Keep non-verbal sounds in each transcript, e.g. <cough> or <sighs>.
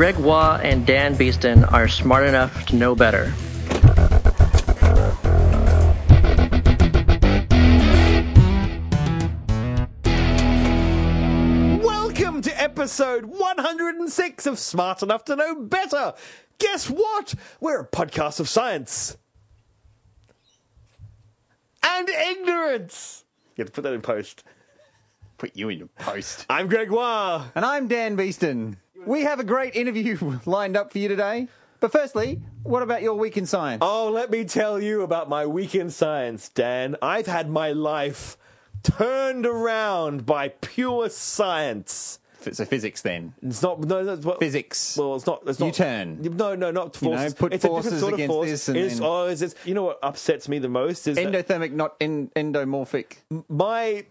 Greg Waugh and Dan Beeston are smart enough to know better. Welcome to episode 106 of Smart Enough to Know Better. Guess what? We're a podcast of science and ignorance. You have to put that in post. Put you in your post. I'm Greg Waugh. And I'm Dan Beeston. We have a great interview <laughs> lined up for you today. But firstly, what about your week in science? Oh, let me tell you about my week in science, Dan. I've had my life turned around by pure science. So physics then. It's not no, that's what Physics. Well, it's not. It's not. U-turn. No, no, not You know, put it's a forces different sort of against force. this and It's- then- oh, it's, it's- you know what upsets me the most is Endothermic, not en- endomorphic. my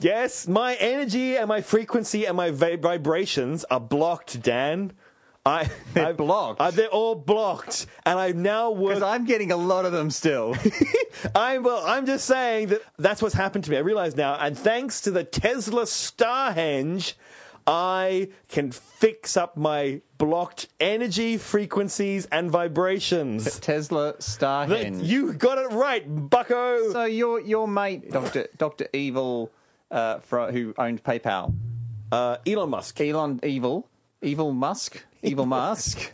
yes, my energy and my frequency and my vi- vibrations are blocked, Dan. I They're I've- blocked? I- they're all blocked, and I now work. Because I'm getting a lot of them still. <laughs> I'm well. I'm just saying that that's what's happened to me. I realize now, and thanks to the Tesla Starhenge, I can fix up my blocked energy frequencies and vibrations. Tesla Starhenge. You got it right, Bucko. so your your mate, Doctor Doctor Evil, uh, fro- who owned PayPal, Uh, Elon Musk. Elon Evil, Evil Musk, Evil <laughs> Musk.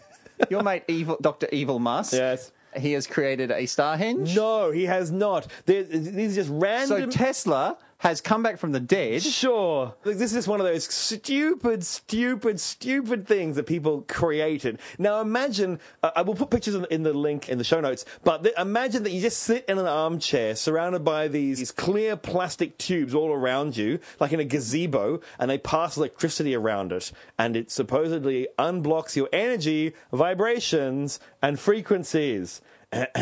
Your mate, Evil Doctor Evil Musk. Yes. He has created a Starhenge. No, he has not. There- These are just random. So. Tesla has come back from the dead. Sure. Like, This is one of those stupid, stupid, stupid things that people created. Now imagine, uh, I will put pictures in, in the link in the show notes, but th- imagine that you just sit in an armchair surrounded by these, these clear plastic tubes all around you, like in a gazebo, and they pass electricity around it. And it supposedly unblocks your energy, vibrations, and frequencies. <clears throat>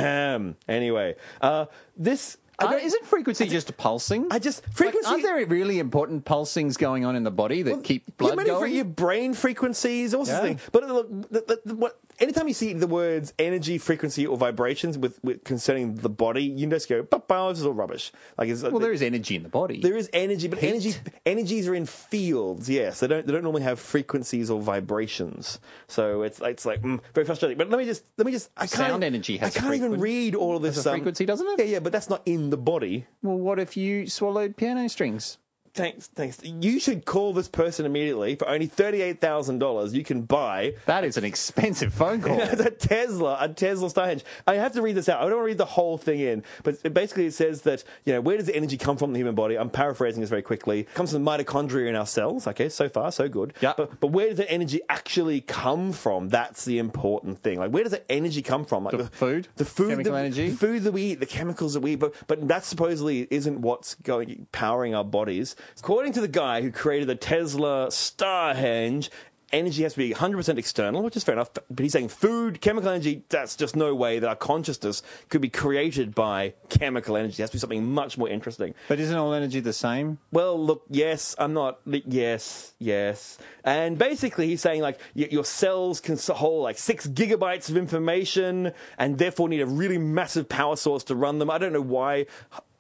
Anyway, uh, this. I isn't frequency just pulsing? I just Like, frequency. aren't there really important pulsings going on in the body that keep blood yeah, going? your brain frequencies, all sorts of Yeah. things. But look, the, the, the, what, anytime you see the words energy, frequency, or vibrations with, with concerning the body, you just go, "Bah, bah, this is all rubbish." Like, it's, well, there is energy in the body. there is energy, but energy energies are in fields. Yes, they don't they don't normally have frequencies or vibrations. So it's it's like mm, very frustrating. But let me just let me just I can't Sound energy has I can't even read all of this has a um, frequency, doesn't it? Yeah, yeah, but that's not in the body. well, what if you swallowed piano strings? Thanks, thanks. You should call this person immediately for only thirty-eight thousand dollars. You can buy That is an expensive phone <laughs> call. a Tesla, a Tesla Starhenge. I have to read this out. I don't want to read the whole thing in, but it basically it says that you know where does the energy come from in the human body? I'm paraphrasing this very quickly. It comes from the mitochondria in our cells. Okay, so far so good. Yeah. But but where does the energy actually come from? That's the important thing. Like where does the energy come from? Like The food? the food, Chemical the, energy? the food that we eat, the chemicals that we eat. But but that supposedly isn't what's going powering our bodies. According to the guy who created the Tesla Starhenge. Energy has to be 100% external, which is fair enough. But he's saying food, chemical energy, that's just no way that our consciousness could be created by chemical energy. It has to be something much more interesting. But isn't all energy the same? Well, look, yes, I'm not. Yes, yes. And basically, he's saying like your cells can hold like six gigabytes of information, and therefore need a really massive power source to run them. I don't know why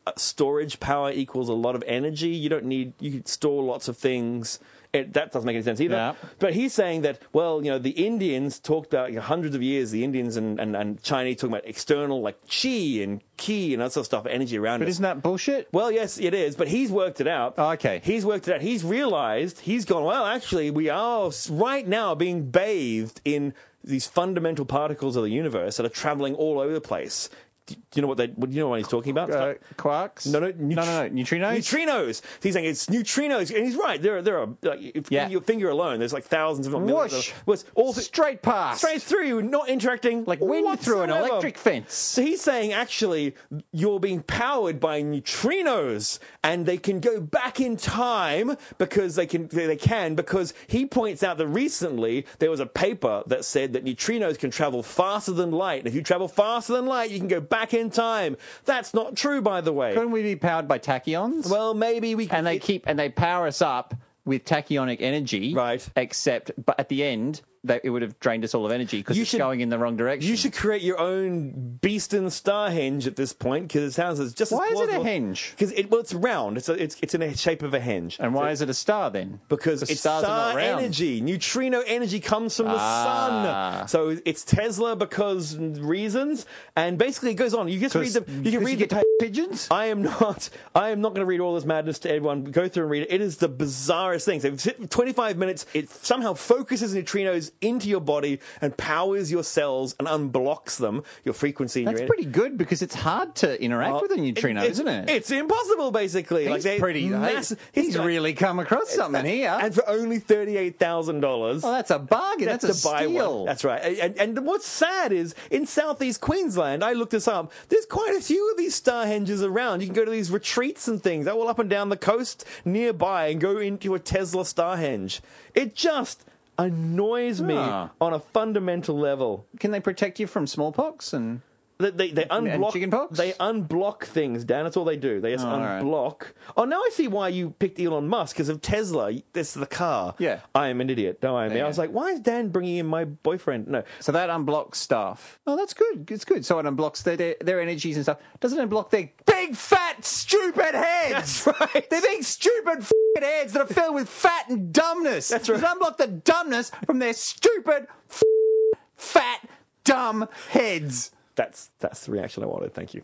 Uh, storage power equals a lot of energy. You don't need. You can store lots of things. It, that doesn't make any sense either. Yeah. But he's saying that, well, you know, the Indians talked about you know, hundreds of years, the Indians and, and, and Chinese talking about external, like chi and ki and that sort of stuff, energy around But it. isn't that bullshit? Well, yes, it is, but he's worked it out. Oh, okay. He's worked it out. He's realized, he's gone, well, actually, we are right now being bathed in these fundamental particles of the universe that are traveling all over the place. Do you know what they, do you know what he's talking about? Uh, quarks? No, no, no, no, no. Neutrinos? Neutrinos. He's saying it's neutrinos, and he's right. There, are, there are. Like, if Yeah. your finger alone, there's like thousands, not millions. Whoosh. Of, was all th- Straight past. straight through not interacting Like wind through an electric fence. So he's saying actually you're being powered by neutrinos, and they can go back in time because they can. They can because he points out that recently there was a paper that said that neutrinos can travel faster than light. And if you travel faster than light, you can go back in time. That's not true, by the way. Couldn't we be powered by tachyons? Well, maybe we can. and they keep and they power us up with tachyonic energy. Right. Except, but at the end, that it would have drained us all of energy because You it's should- going in the wrong direction. You should create your own Beeston Starhenge at this point because it sounds as just Why as is it a henge? Because it well, it's round. It's a, it's it's in the shape of a henge. and why is it a star then? Because it's star energy. Neutrino energy comes from the Ah. sun. So it's Tesla because reasons. And basically it goes on. You just read the you can read get the pigeons. I am not. I am not going to read all this madness to everyone. Go through and read it. It is the bizarrest thing. So, sit- 25 minutes. It somehow focuses neutrinos into your body and powers your cells and unblocks them. Your frequency. and That's your pretty good because it's hard to interact with a neutrino, isn't it? It's impossible, basically. he's they're pretty. massive- hey, he's really come across something here. and for only thirty-eight thousand dollars. oh, that's a bargain. That's, a to buy steal. one. That's right. And, and what's sad is in southeast Queensland, I looked this up. There's quite a few of these Starhenges around. You can go to these retreats and things, all up and down the coast nearby, and go into a Tesla Starhenge. It just annoys me Ah. on a fundamental level. Can they protect you from smallpox and? They, they, they unblock chickenpox? They unblock things, Dan. That's all they do. They just Oh, all right. unblock. Oh, now I see why you picked Elon Musk because of Tesla. This is the car. Yeah. I am an idiot. No, I am. Yeah. I was like, why is Dan bringing in my boyfriend? No, So that unblocks stuff. Oh, that's good. It's good. So it unblocks their their, their energies and stuff. Doesn't it unblock their big fat stupid heads? That's right. They're big stupid f***ing heads that are filled with fat and dumbness. That's right. It unblock the dumbness from their stupid f- fat dumb heads? That's that's the reaction I wanted. Thank you.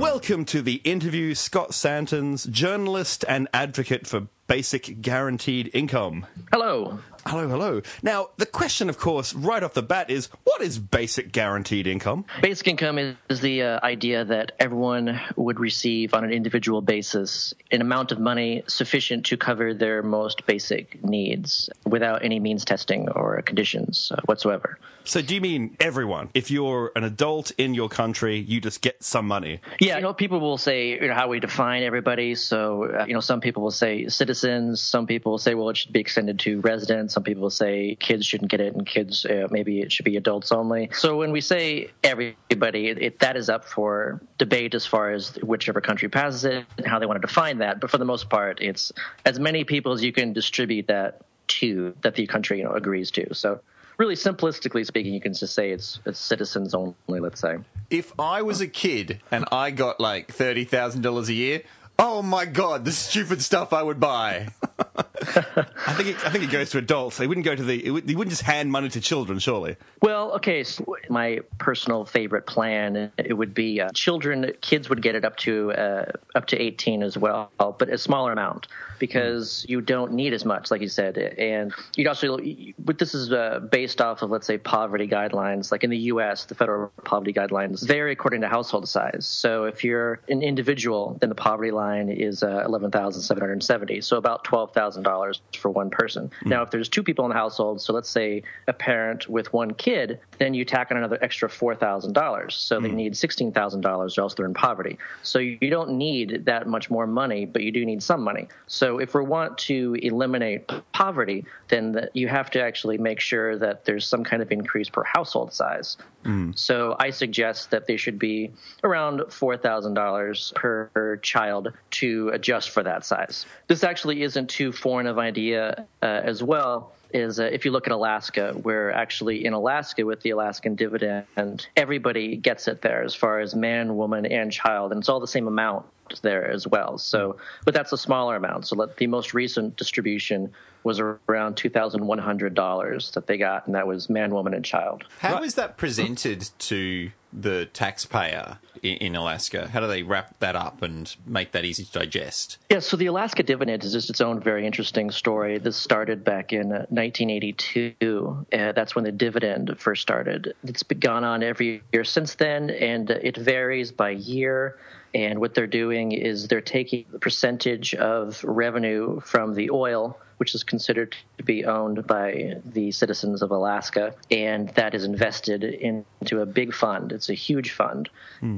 Welcome to the interview, Scott Santens, journalist and advocate for basic guaranteed income. Hello. Hello, hello. Now, the question, of course, right off the bat is what is basic guaranteed income? Basic income is, the uh, idea that everyone would receive on an individual basis an amount of money sufficient to cover their most basic needs without any means testing or conditions uh, whatsoever. So, do you mean everyone? If you're an adult in your country, you just get some money. Yeah, you know, people will say you know, how we define everybody. So, uh, you know, some people will say citizens. Some people will say, well, it should be extended to residents. Some people say kids shouldn't get it, and kids uh, maybe it should be adults only. So, when we say everybody, it, it, that is up for debate as far as whichever country passes it and how they want to define that. But for the most part, it's as many people as you can distribute that to that the country you know agrees to. So. Really simplistically speaking, you can just say it's, it's citizens only. Let's say. if I was a kid and I got like thirty thousand dollars a year, oh my god, the stupid stuff I would buy. <laughs> I think it, I think it goes to adults. They wouldn't go to the. They wouldn't just hand money to children, surely. Well, okay. So my personal favorite plan it would be uh, children, kids would get it up to uh, up to eighteen as well, but a smaller amount because you don't need as much, like you said, and you'd also. But this is uh, based off of let's say poverty guidelines, like in the U.S., the federal poverty guidelines vary according to household size. So if you're an individual, then the poverty line is uh, eleven thousand seven hundred seventy, so about twelve thousand dollars for one person. Hmm. Now, if there's two people in the household, so let's say a parent with one kid, then you tack on another extra four thousand dollars. So they hmm. need sixteen thousand dollars, or else they're in poverty. So you don't need that much more money, but you do need some money. So if we want to eliminate poverty, then the, you have to actually make sure that there's some kind of increase per household size. Hmm. So I suggest that they should be around four thousand dollars per child to adjust for that size. This actually isn't too foreign of idea uh, as well. Is uh, if you look at Alaska, where actually in Alaska with the Alaskan dividend, everybody gets it there as far as man, woman, and child, and it's all the same amount there as well. So, but that's a smaller amount. So let, the most recent distribution was around two thousand one hundred dollars that they got, and that was man, woman, and child. How is that presented to the taxpayer in, in Alaska? How do they wrap that up and make that easy to digest? Yeah, so the Alaska dividend is just its own very interesting story. This started back in uh, 1982. Uh, that's when the dividend first started. It's gone on every year since then, and it varies by year. And what they're doing is they're taking the percentage of revenue from the oil, which is considered to be owned by the citizens of Alaska, and that is invested into a big fund. It's a huge fund,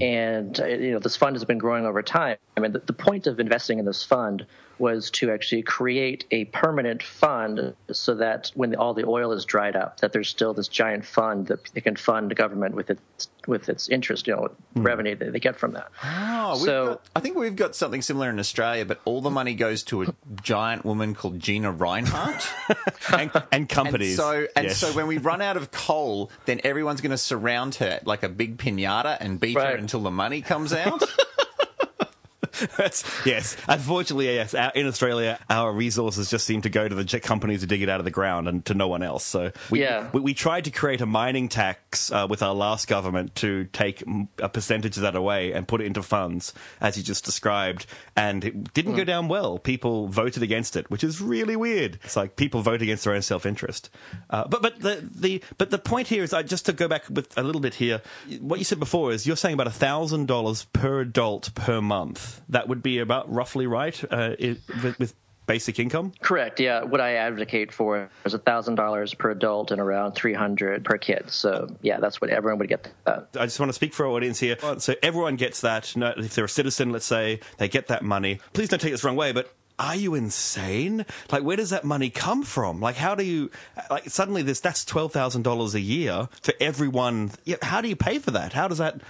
and uh, you know this fund has been growing over time. I mean, the, the point of investing in this fund was to actually create a permanent fund so that when all the oil is dried up, that there's still this giant fund that it can fund the government with its with its interest, you know, hmm. revenue that they get from that. Oh, so got, I think we've got something similar in Australia, but all the money goes to a giant woman called Gina Rinehart. <laughs> and, and companies. And so, and Yes. so when we run out of coal, then everyone's going to surround her like a big pinata and beat her until the money comes out. <laughs> That's, yes, unfortunately, yes. Our, in Australia, our resources just seem to go to the companies who dig it out of the ground and to no one else. So we Yeah. we, we tried to create a mining tax uh, with our last government to take mm, a percentage of that away and put it into funds, as you just described, and it didn't go down well. People voted against it, which is really weird. It's like people vote against their own self interest. Uh, but but the, the but the point here is, I just to go back with a little bit here. What you said before is you're saying about thousand dollars per adult per month. That would be about roughly right uh, i with, with basic income. Correct. Yeah. What I advocate for is a thousand dollars per adult and around three hundred per kid. So yeah, that's what everyone would get. That. I just want to speak for our audience here. So everyone gets that. If they're a citizen, let's say, they get that money. Please don't take this the wrong way, but are you insane? Like, where does that money come from? Like, how do you, like, suddenly this, that's $12,000 a year for everyone. Yeah, how do you pay for that? How does that,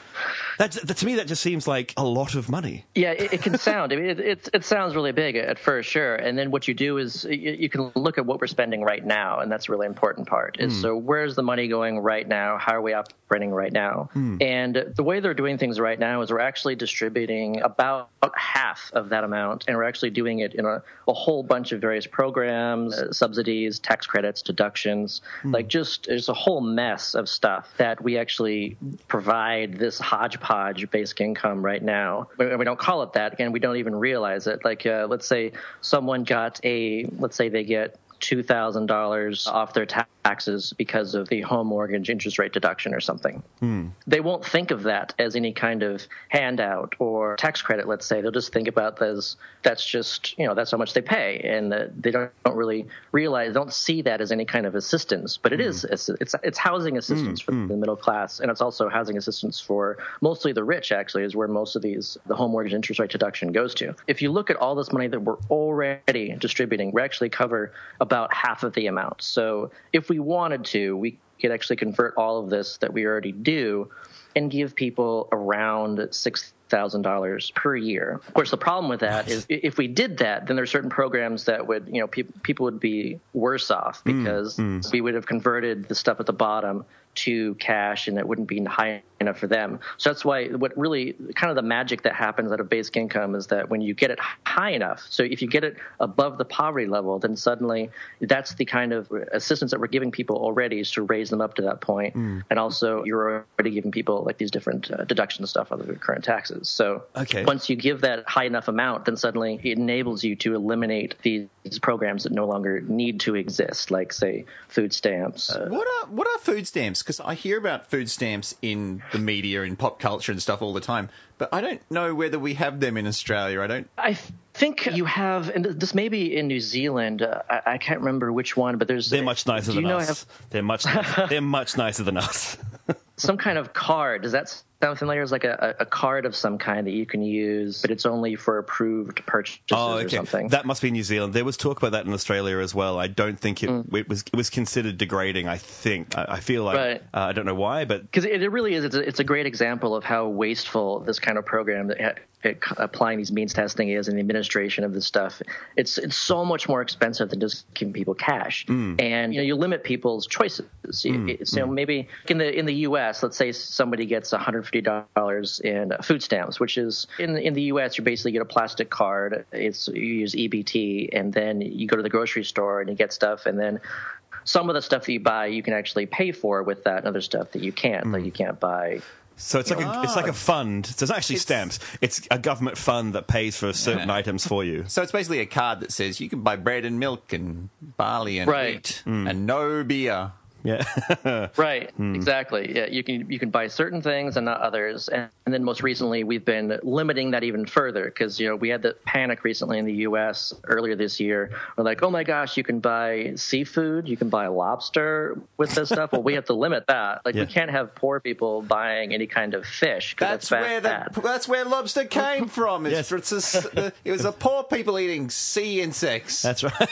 that, to me, that just seems like a lot of money. Yeah, it, it can sound. I mean, it, it it sounds really big at first, sure. And then what you do is you, you can look at what we're spending right now, and that's a really important part. Is hmm. so where's the money going right now? How are we operating right now? Hmm. And the way they're doing things right now is we're actually distributing about half of that amount, and we're actually doing it a, a whole bunch of various programs, uh, subsidies, tax credits, deductions, like just there's a whole mess of stuff that we actually provide this hodgepodge basic income right now. We, we don't call it that. Again, we don't even realize it. Like, uh, let's say someone got a, let's say they get two thousand dollars off their taxes because of the home mortgage interest rate deduction or something. Hmm. They won't think of that as any kind of handout or tax credit. Let's say they'll just think about that as that's just you know that's how much they pay, and uh, they don't, don't really realize don't see that as any kind of assistance. But it hmm. is it's it's, it's housing assistance hmm. for the middle class, and it's also housing assistance for mostly the rich. Actually, is where most of these the home mortgage interest rate deduction goes to. If you look at all this money that we're already distributing, we actually cover about half of the amount. So if we wanted to, we could actually convert all of this that we already do and give people around six thousand dollars per year. Of course, the problem with that is if we did that, then there are certain programs that would, you know, people people would be worse off hmm. because hmm. we would have converted the stuff at the bottom to cash, and it wouldn't be high enough for them. So that's why what really kind of the magic that happens out of basic income is that when you get it high enough, so if you get it above the poverty level, then suddenly that's the kind of assistance that we're giving people already is to raise them up to that point. point, and also you're already giving people like these different uh, deduction stuff of their current taxes. So Okay. once you give that high enough amount, then suddenly it enables you to eliminate these programs that no longer need to exist, like say food stamps. Uh, What are what are food stamps? Because I hear about food stamps in the media, in pop culture and stuff all the time, but I don't know whether we have them in Australia. I don't. I think you have, and this may be in New Zealand. Uh, I, I can't remember which one, but there's They're much nicer than us. have They're much, they're much nicer than us. <laughs> some kind of card. Does that sound familiar? It's like a, a card of some kind that you can use, but it's only for approved purchases Oh, or okay. something. That must be New Zealand. There was talk about that in Australia as well. I don't think it, it was it was considered degrading. I think I, I feel like Mm. Right. uh, I don't know why, but because it, it really is. It's a, it's a great example of how wasteful this kind of program that applying these means testing is, and the administration of this stuff. It's it's so much more expensive than just giving people cash, Mm. and you know you limit people's choices. Mm. It- So mm. maybe in the in the U.S., let's say somebody gets 150 dollars in food stamps, which is in in the U.S. you basically get a plastic card. It's you use EBT, and then you go to the grocery store and you get stuff, and then some of the stuff that you buy you can actually pay for with that, and other stuff that you can't. Like mm. you can't buy. So it's like a, it's like a fund. So it's actually stamps. It's a government fund that pays for certain items for you. So it's basically a card that says you can buy bread and milk and barley and Right. wheat hmm. and no beer. Yeah. <laughs> Right, hmm. exactly. Yeah, you can you can buy certain things and not others. And, and then most recently, we've been limiting that even further because you know we had the panic recently in the U.S. earlier this year. We're like, oh my gosh, you can buy seafood, you can buy lobster with this stuff. Well, we have to limit that. Like Yeah. we can't have poor people buying any kind of fish. 'cause That's, that's, where bad. the that's where lobster came <laughs> from. It's, Yes. it's a s- the- it was the poor people eating sea insects. That's right.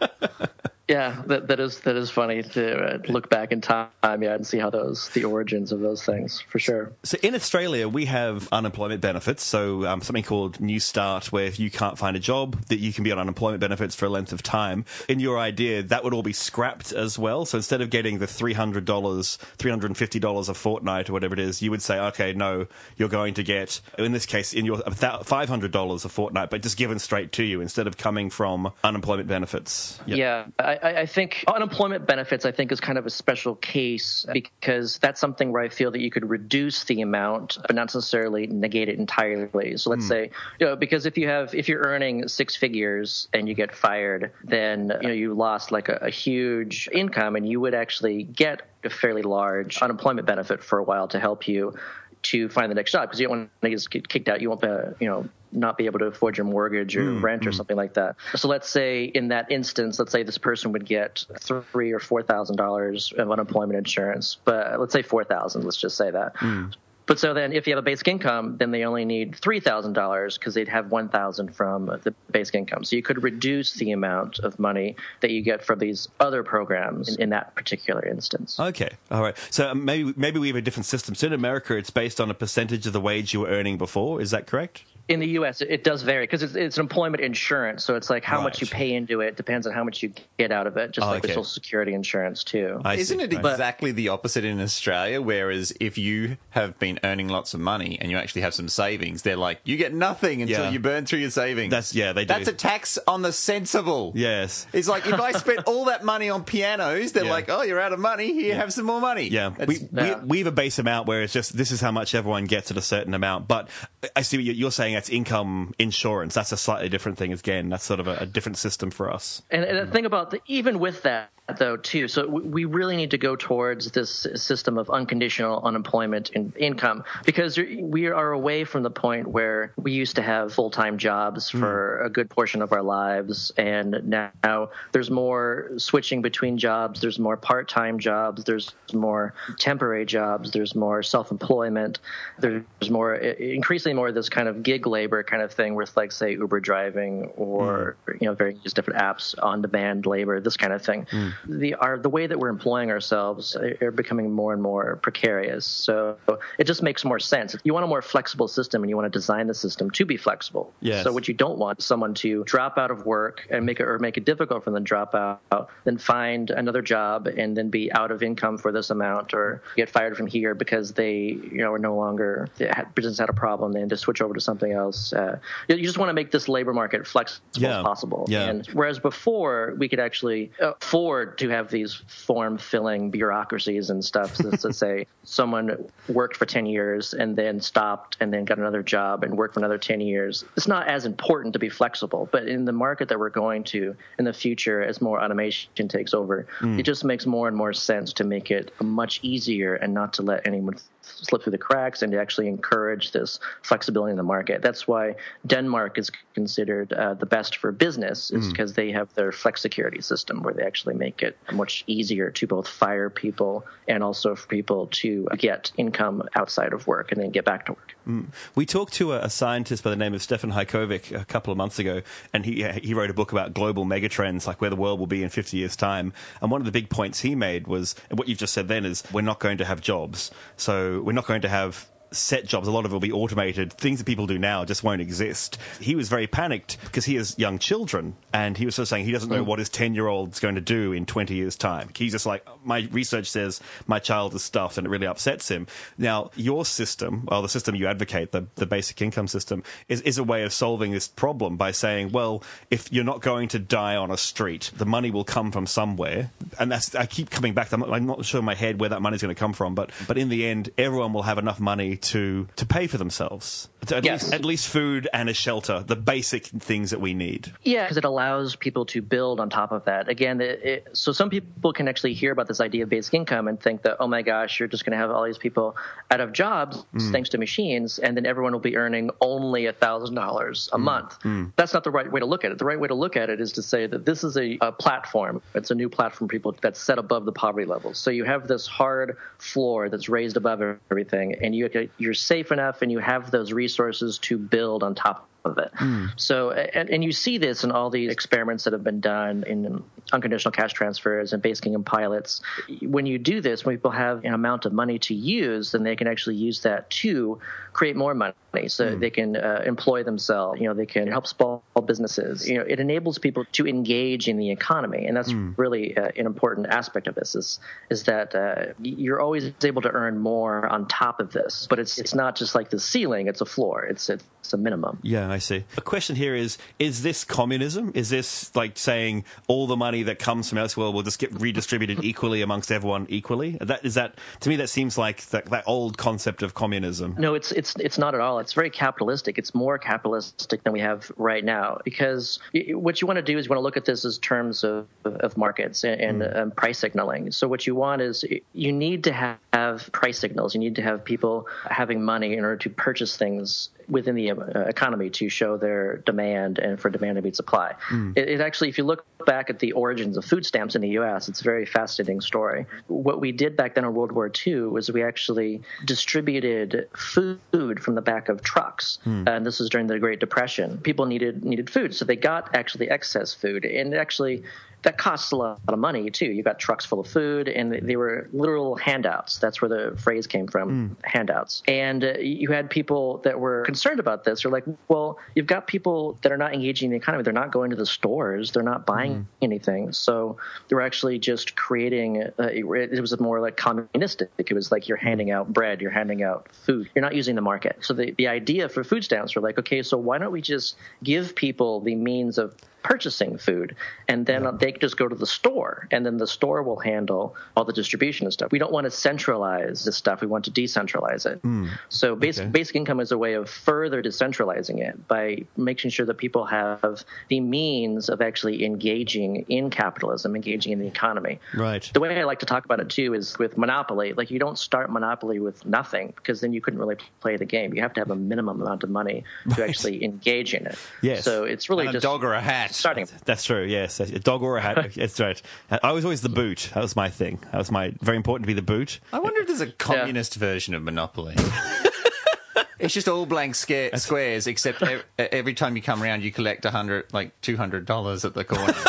<laughs> Yeah, that, that is that is funny to uh, look back in time, yeah, and see how those the origins of those things for sure. So in Australia, we have unemployment benefits. So um, something called Newstart, where if you can't find a job, that you can be on unemployment benefits for a length of time. In your idea, that would all be scrapped as well. So instead of getting the three hundred dollars, three hundred and fifty dollars a fortnight or whatever it is, you would say, okay, no, you're going to get in this case in your five hundred dollars a fortnight, but just given straight to you instead of coming from unemployment benefits. Yep. Yeah, I, I think unemployment benefits, I think, is kind of a special case because that's something where I feel that you could reduce the amount, but not necessarily negate it entirely. So let's mm. say, you know, because if you have, if you're earning six figures and you get fired, then, you know, you lost like a, a huge income and you would actually get a fairly large unemployment benefit for a while to help you to find the next job because you don't want to get kicked out. You won't, uh, you know, not be able to afford your mortgage or mm, rent or mm. something like that. So let's say in that instance, let's say this person would get three or four thousand dollars of unemployment insurance, but let's say four thousand. Let's just say that. Mm. But so then, if you have a basic income, then they only need three thousand dollars because they'd have one thousand from the basic income. So you could reduce the amount of money that you get from these other programs in, in that particular instance. Okay, all right. So um, maybe maybe we have a different system. So in America, it's based on a percentage of the wage you were earning before. Is that correct? In the U.S., it does vary because it's, it's employment insurance. So it's like how right. much you pay into it depends on how much you get out of it, just oh, like okay. Social Security insurance too. I Isn't see. it exactly the opposite in Australia? Whereas if you have been earning lots of money and you actually have some savings, they're like you get nothing until yeah. you burn through your savings. That's yeah, they do. That's a tax on the sensible. Yes, it's like if I spent all that money on pianos, they're yeah. like, oh, you're out of money. Here, yeah. have some more money. Yeah, we, we, we have a base amount where it's just this is how much everyone gets at a certain amount. But I see what you're saying. That's income insurance. That's a slightly different thing again. That's sort of a, a different system for us. And, and the thing about the, even with that, though too. So we really need to go towards this system of unconditional unemployment in income because we are away from the point where we used to have full time jobs hmm. for mm. a good portion of our lives, and now there's more switching between jobs. There's more part time jobs. There's more temporary jobs. There's more self employment. There's more increasingly more of this kind of gig labor kind of thing with like say Uber driving or mm. you know various different apps on demand labor, this kind of thing. Mm the our the way that we're employing ourselves are becoming more and more precarious. So it just makes more sense. You want a more flexible system, and you want to design the system to be flexible. Yes. So what you don't want is someone to drop out of work and make it or make it difficult for them to drop out, then find another job and then be out of income for this amount, or get fired from here because they you know are no longer business had a problem. and to switch over to something else. Uh, you just want to make this labor market flexible yeah. as possible. Yeah. And whereas before we could actually afford to have these form filling bureaucracies and stuff. So to say <laughs> someone worked for 10 years and then stopped and then got another job and worked for another 10 years. It's not as important to be flexible, but in the market that we're going to in the future, as more automation takes over, mm. it just makes more and more sense to make it much easier and not to let anyone slip through the cracks and to actually encourage this flexibility in the market. That's why Denmark is considered uh, the best for business, is because mm. they have their flexicurity system where they actually make it much easier to both fire people and also for people to get income outside of work and then get back to work. Mm. We talked to a, a, scientist by the name of Stefan Hajkowicz a couple of months ago, and he he wrote a book about global megatrends, like where the world will be in 50 years' time. And one of the big points he made was what you've just said then is we're not going to have jobs. So we're not going to have set jobs. A lot of it will be automated. Things that people do now just won't exist. He was very panicked because he has young children, and he was sort of saying he doesn't know mm. what his ten year old's going to do in twenty years' time. He's just like, my research says my child is stuffed, and it really upsets him. Now, your system, well, the system you advocate, the the basic income system, is is a way of solving this problem by saying, well, if you're not going to die on a street, the money will come from somewhere, and that's I keep coming back. I'm, I'm not sure in my head where that money's going to come from, but but in the end, everyone will have enough money to to pay for themselves. At, yes. least, at least food and a shelter, the basic things that we need. Yeah, because it allows people to build on top of that. Again, it, it, so some people can actually hear about this idea of basic income and think that, oh my gosh, you're just going to have all these people out of jobs mm. thanks to machines, and then everyone will be earning only a thousand dollars a mm. month. Mm. That's not the right way to look at it. The right way to look at it is to say that this is a, a platform. It's a new platform for people that's set above the poverty level. So you have this hard floor that's raised above everything, and you you're safe enough and you have those resources to build on top of it. So, and, and you see this in all these experiments that have been done in unconditional cash transfers and basic income pilots. When you do this, when people have an amount of money to use, then they can actually use that to create more money so they can uh, employ themselves. You know, they can help small businesses. You know, it enables people to engage in the economy, and that's really uh, an important aspect of this. Is is that uh, you're always able to earn more on top of this, but it's it's not just like the ceiling; it's a floor. It's it's a minimum. Yeah, I see. The question here is: Is this communism? Is this like saying all the money that comes from elsewhere will just get redistributed <laughs> equally amongst everyone equally? That is that to me that seems like that, that old concept of communism. No, it's it's it's not at all. It's very capitalistic. It's more capitalistic than we have right now because y- what you want to do is you want to look at this as terms of, of markets and, and um, price signaling. So what you want is you need to have, have price signals. You need to have people having money in order to purchase things within the Uh, economy to show their demand and for demand to meet supply. Hmm. It, it actually, if you look back at the origins of food stamps in the U.S., it's a very fascinating story. What we did back then in World War II was we actually distributed food from the back of trucks, and this was during the Great Depression. People needed needed food, so they got actually excess food, and actually that costs a lot of money too. You got trucks full of food, and they were literal handouts. That's where the phrase came from, handouts. And uh, you had people that were concerned about this. They're like, well, you've got people that are not engaging in the economy. They're not going to the stores. They're not buying anything. So they were actually just creating. Uh, it, it was more like communistic. It was like you're handing out bread, you're handing out food. You're not using the market. So the the idea for food stamps were like, okay, so why don't we just give people the means of purchasing food and then they just go to the store and then the store will handle all the distribution and stuff we don't want to centralize this stuff we want to decentralize it hmm. so basic, okay. basic income is a way of further decentralizing it by making sure that people have the means of actually engaging in capitalism engaging in the economy Right. the way I like to talk about it too is with Monopoly. Like you don't start Monopoly with nothing because then you couldn't really play the game. You have to have a minimum amount of money to actually engage in it. Yes. So it's really And a just dog or a hat. Starting. That's true. Yes, a dog or a hat. <laughs> That's right. I was always the boot. That was my thing. That was my very important to be the boot. I wonder if there's a communist version of Monopoly. <laughs> it's just all blank sca- squares, except ev- every time you come around, you collect a hundred, like two hundred dollars at the corner. <laughs>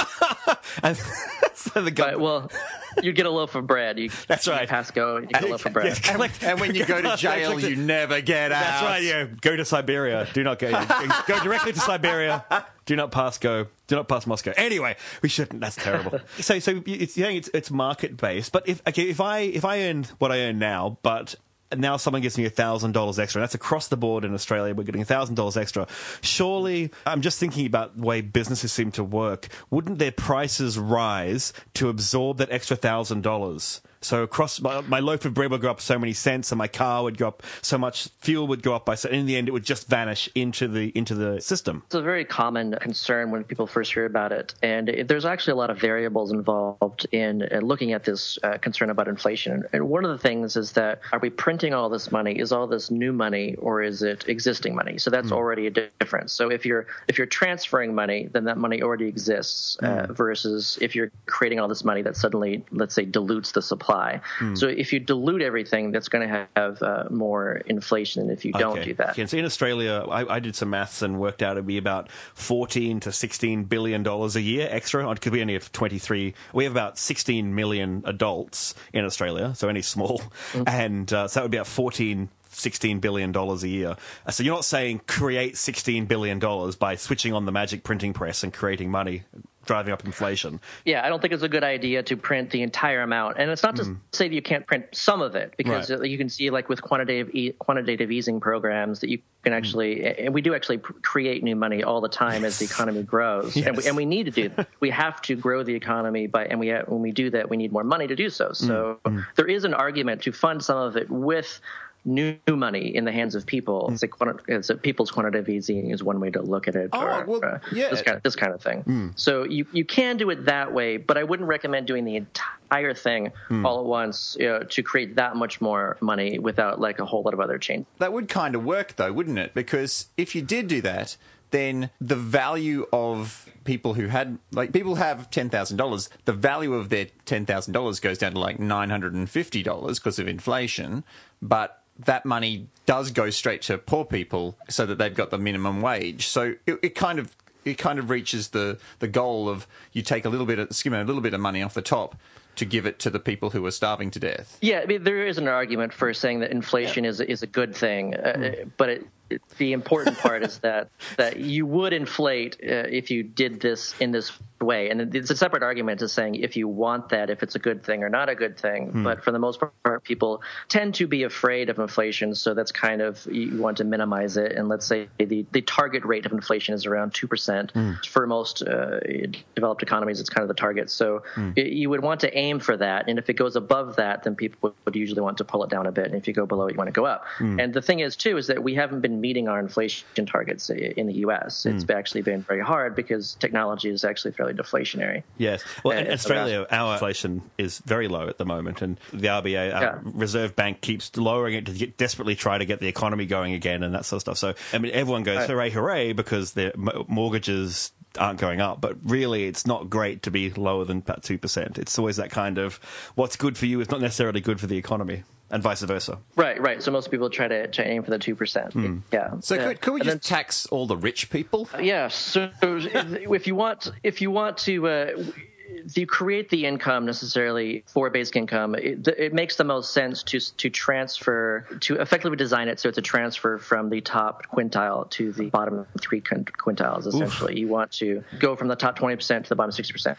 And <laughs> so the guy. But, well, you get a loaf of bread. You, <laughs> That's you right. pass go. You get a loaf of bread. <laughs> Yes, collect- and when you go to jail, you never get out. That's right. Yeah, go to Siberia. Do not go. go directly to Siberia. Do not pass go. Do not pass Moscow. Anyway, we shouldn't. That's terrible. so, so it's you're saying it's it's market based. But if okay, if I if I earn what I earn now, but now someone gives me a thousand dollars extra. and That's across the board in Australia. We're getting a thousand dollars extra. Surely, I'm just thinking about the way businesses seem to work. Wouldn't their prices rise to absorb that extra thousand dollars? So across my, my loaf of bread would go up so many cents, and my car would go up so much. Fuel would go up by so. In the end, it would just vanish into the into the system. It's a very common concern when people first hear about it, and it, there's actually a lot of variables involved in uh, looking at this uh, concern about inflation. And one of the things is that are we printing all this money? Is all this new money, or is it existing money? So that's already a difference. So if you're if you're transferring money, then that money already exists, uh, versus if you're creating all this money that suddenly, let's say, dilutes the supply. So if you dilute everything, that's going to have uh, more inflation than if you don't Okay. do that. Okay, so in Australia, I, I did some maths and worked out it'd be about fourteen to sixteen billion dollars a year extra because we only have twenty three. We have about sixteen million adults in Australia, so only small, and uh, so that would be about fourteen. $16 billion a year. Uh, So you're not saying create $16 billion by switching on the magic printing press and creating money, driving up inflation. Yeah, I don't think it's a good idea to print the entire amount. And it's not to say that you can't print some of it, because Hmm. Right. you can see, like with quantitative e- quantitative easing programs, that you can actually, and we do actually pr- create new money all the time as the economy grows, and, we, and we need to do. <laughs> that. we have to grow the economy by, and we when we do that, we need more money to do so. So Hmm. there is an argument to fund some of it with. New money in the hands of people. It's, a, quanti- it's a people's quantitative easing is one way to look at it. Oh, or, well, uh, yeah. this kind of, this kind of thing. Hmm. So you you can do it that way, but I wouldn't recommend doing the entire thing Hmm. all at once you know, to create that much more money without like a whole lot of other change. That would kind of work, though, wouldn't it? Because if you did do that, then the value of people who had, like, people have $10,000, the value of their $10,000 goes down to like $950 because of inflation. But that money does go straight to poor people so that they've got the minimum wage. So it, it kind of it kind of reaches the, the goal of you take a little bit of skim a little bit of money off the top to give it to the people who are starving to death. Yeah, I mean, there is an argument for saying that inflation is is a good thing, uh, but it, it, the important part is that that you would inflate uh, if you did this in this way, and it's a separate argument to saying if you want that, if it's a good thing or not a good thing. Hmm. But for the most part, people tend to be afraid of inflation, so that's kind of you want to minimize it. And let's say the the target rate of inflation is around two percent hmm. for most uh, developed economies. It's kind of the target, so hmm. y- you would want to aim for that. And if it goes above that, then people would usually want to pull it down a bit. And if you go below it, you want to go up. And the thing is too is that we haven't been meeting our inflation targets uh, in the U.S. It's actually been very hard because technology is actually fairly deflationary. Yes. Well, in Australia, our inflation is very low at the moment, and the RBA, our Yeah. Reserve Bank, keeps lowering it to get, desperately try to get the economy going again and that sort of stuff. So, I mean, everyone goes hooray, hooray, because their mortgages aren't going up. But really, it's not great to be lower than about two percent. It's always that kind of what's good for you is not necessarily good for the economy, and vice versa. Right, right. So most people try to, try to aim for the two percent. Yeah. So Yeah. could, could we And just tax all the rich people? Yeah. So if you want, if you want to, uh, if you create the income necessarily for basic income, it, it makes the most sense to to transfer to effectively design it so it's a transfer from the top quintile to the bottom three quintiles. Essentially, you want to go from the top twenty percent to the bottom sixty percent.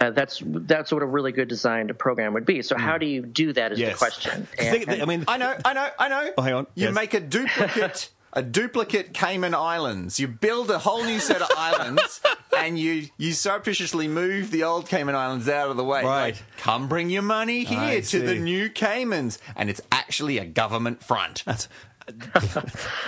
Uh, that's that's what a really good designed program would be. So how do you do that? Is Yes. the question. I think- And- I mean, I know, I know, I know. Oh, hang on. You Yes. make a duplicate, <laughs> a duplicate Cayman Islands. You build a whole new set of <laughs> islands, and you you surreptitiously move the old Cayman Islands out of the way. Right. Like, Come bring your money here I to the new Caymans, and it's actually a government front. That's <laughs>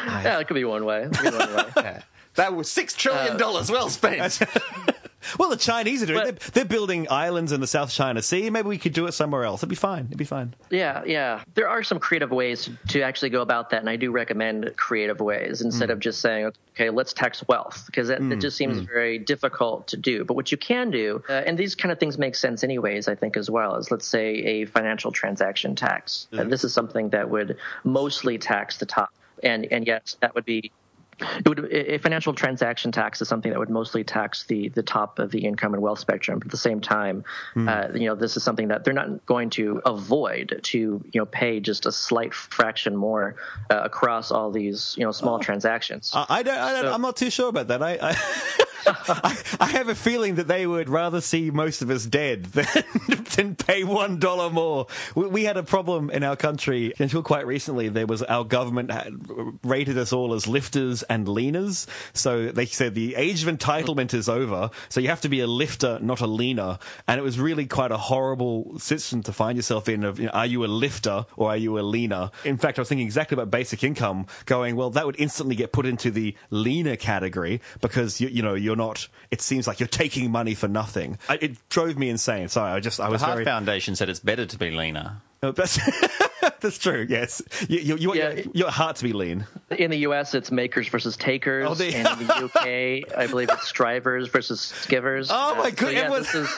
yeah, it could be one way. Be one way. Yeah. That was six trillion dollars well spent. <laughs> well, the Chinese are doing. But- they're, they're building islands in the South China Sea. Maybe we could do it somewhere else. It'd be fine. It'd be fine. Yeah, yeah. There are some creative ways to actually go about that, and I do recommend creative ways instead hmm. of just saying, okay, let's tax wealth, because it, it hmm, just seems hmm. very difficult to do. But what you can do, uh, and these kind of things make sense anyways, I think, as well, is let's say a financial transaction tax. And this is something that would mostly tax the top. And, and yes, that would be it would a financial transaction tax is something that would mostly tax the the top of the income and wealth spectrum. But at the same time, uh, you know, this is something that they're not going to avoid to you know pay just a slight fraction more uh, across all these you know small transactions. I, I don't. I don't So- I'm not too sure about that. I. I <laughs> I, I have a feeling that they would rather see most of us dead <laughs> than, than pay one dollar more. We, we had a problem in our country until quite recently. There was our government had rated us all as lifters and leaners. So they said the age of entitlement is over. So you have to be a lifter, not a leaner. And it was really quite a horrible system to find yourself in. Of you know, are you a lifter or are you a leaner? In fact, I was thinking exactly about basic income. Going well, that would instantly get put into the leaner category because you, you know you're not. It seems like you're taking money for nothing. I, it drove me insane. Sorry, I just I was The Heart very. Foundation said it's better to be leaner. Oh, <laughs> <laughs> that's, true. Yes, you, you, you want Yeah. your, your heart to be lean. In the U.S., it's makers versus takers, Oh, they- and in the <laughs> U.K., I believe it's strivers versus skivers. Oh, my Uh, so, yeah, this is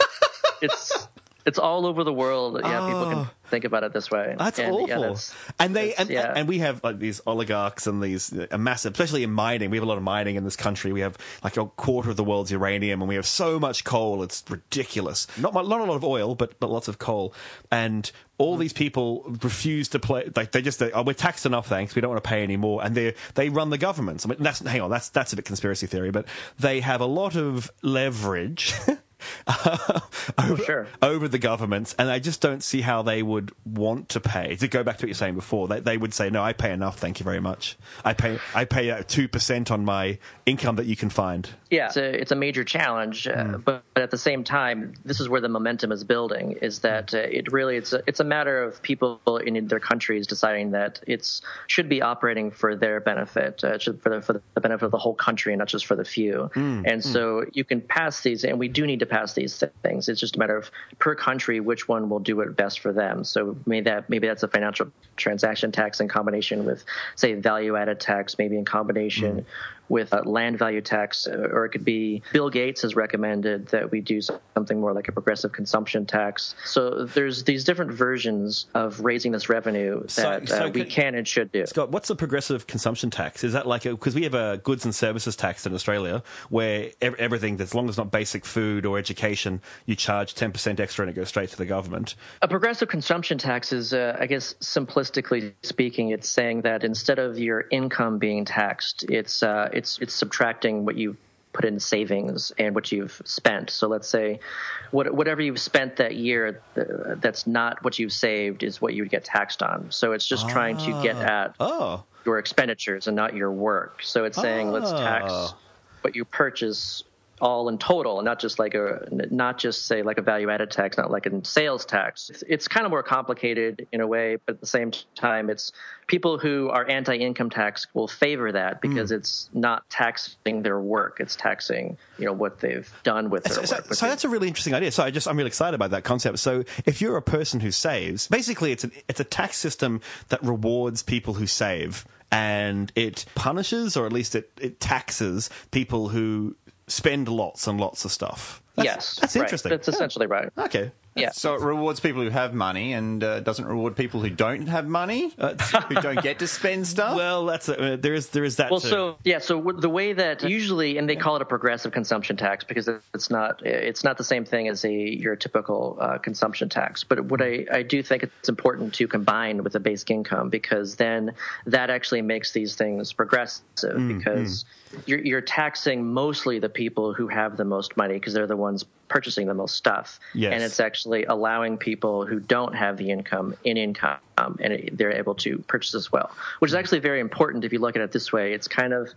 it's it's all over the world. Yeah, people can think about it this way. That's And, awful. yeah, that's- and they and, yeah. and we have like these oligarchs and these uh, massive, especially in mining. We have a lot of mining in this country. We have like a quarter of the world's uranium, and we have so much coal. It's ridiculous. Not not a lot of oil, but but lots of coal. And all these people refuse to play. Like they just, they, oh, we're taxed enough, thanks. We don't want to pay any more. And they they run the governments. I mean, that's hang on, that's that's a bit conspiracy theory, but they have a lot of leverage. <laughs> <laughs> over, sure. over the governments, and I just don't see how they would want to pay. To go back to what you're saying before, they, they would say, "No, I pay enough, thank you very much. I pay I pay uh, two percent on my income that you can find." Yeah, it's a, it's a major challenge, uh, Hmm. but, but at the same time, this is where the momentum is building. Is that uh, it really it's a, it's a matter of people in their countries deciding that it's should be operating for their benefit, uh, should, for the for the benefit of the whole country, and not just for the few. Hmm. And so you can pass these, and we do need to pass these things. It's just a matter of per country which one will do it best for them. So maybe that maybe that's a financial transaction tax in combination with say value added tax, maybe in combination with a land value tax, uh, or it could be Bill Gates has recommended that we do something more like a progressive consumption tax. So there's these different versions of raising this revenue that so uh, we could- can and should do. Scott, what's the progressive consumption tax? Is that like because we have a goods and services tax in Australia where ev- everything, as long as it's not basic food or education, you charge ten percent extra and it goes straight to the government. A progressive consumption tax is, uh, I guess, simplistically speaking, it's saying that instead of your income being taxed, it's uh, it's it's subtracting what you've put in savings and what you've spent. So let's say what, whatever you've spent that year, uh, that's not what you've saved, is what you would get taxed on. So it's just trying to get at Oh, your expenditures and not your work. So it's saying let's tax Ah. what you purchase all in total, and not just like a not just say like a value added tax, not like a sales tax. It's, it's kind of more complicated in a way, but at the same time, it's people who are anti income tax will favor that hmm. because it's not taxing their work; it's taxing you know what they've done with their So, so, work. so that's a really interesting idea. So I just I'm really excited about that concept. So if you're a person who saves, basically it's a, it's a tax system that rewards people who save and it punishes or at least it, it taxes people who spend lots and lots of stuff. That's, yes, that's right. interesting. That's essentially right. Okay. Yeah. So it rewards people who have money and uh, doesn't reward people who don't have money, who don't get to spend <laughs> stuff. Well, that's uh, there is there is that. Well, too. so yeah, so w- the way that usually, and they call it a progressive consumption tax because it's not it's not the same thing as a your typical uh, consumption tax. But what I, I do think it's important to combine with a basic income because then that actually makes these things progressive because you're, you're taxing mostly the people who have the most money because they're the ones purchasing the most stuff, Yes. and it's actually allowing people who don't have the income in income, um, and it, they're able to purchase as well, which is mm. actually very important if you look at it this way. It's kind of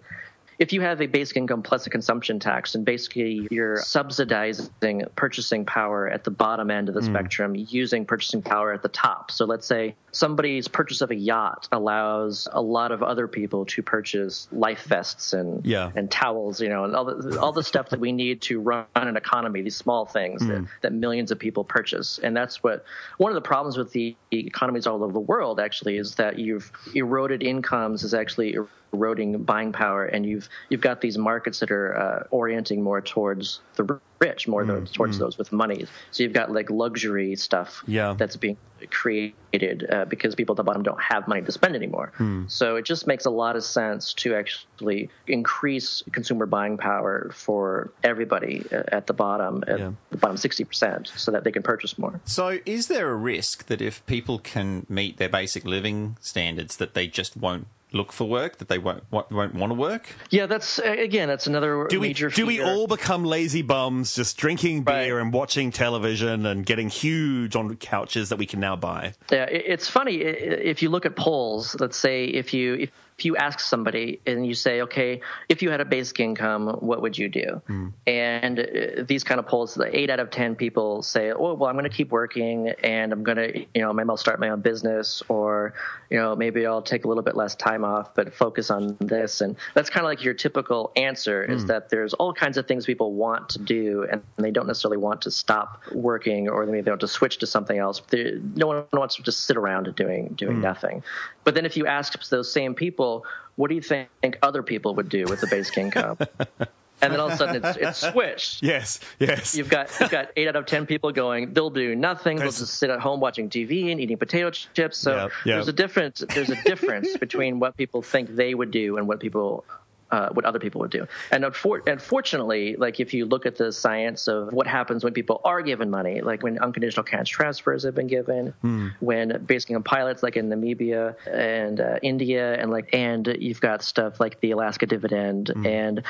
if you have a basic income plus a consumption tax, and basically you're subsidizing purchasing power at the bottom end of the hmm. spectrum using purchasing power at the top. So let's say somebody's purchase of a yacht allows a lot of other people to purchase life vests and Yeah. and towels, you know, and all the all the stuff that we need to run an economy. These small things that, hmm. that millions of people purchase, and that's what one of the problems with the economies all over the world actually is that you've eroded incomes is actually eroding buying power, and you've you've got these markets that are uh, orienting more towards the rich, more Mm, towards those with money. So you've got like luxury stuff Yeah. that's being created uh, because people at the bottom don't have money to spend anymore. Hmm. So it just makes a lot of sense to actually increase consumer buying power for everybody uh, at the bottom, at Yeah. the bottom sixty percent, so that they can purchase more. So, is there a risk that if people can meet their basic living standards, that they just won't look for work, that they won't won't, want to work? Yeah, that's again, that's another do we major. do we all become lazy bums, just drinking beer Right. and watching television and getting huge on couches that we can now buy? Yeah, it's funny if you look at polls. Let's say if you if, if you ask somebody and you say, okay, if you had a basic income, what would you do? Hmm. And uh, these kind of polls, the eight out of ten people say, oh, well, I'm going to keep working and I'm going to, you know, maybe I'll start my own business or, you know, maybe I'll take a little bit less time off, but focus on this. And that's kind of like your typical answer is hmm. that there's all kinds of things people want to do and they don't necessarily want to stop working or they maybe they want to switch to something else. They, no one wants to just sit around doing doing hmm. nothing. But then if you ask those same people, what do you think other people would do with the basic income? <laughs> and then all of a sudden it's, it's switched. Yes, yes. You've got you've got eight out of ten people going. They'll do nothing. They'll just sit at home watching TV and eating potato chips. So Yep, yep. there's a difference. There's a difference <laughs> between what people think they would do and what people. Uh, what other people would do, and unfor- unfortunately, like if you look at the science of what happens when people are given money, like when unconditional cash transfers have been given, when basic income pilots, like in Namibia and uh, India, and like and you've got stuff like the Alaska dividend, and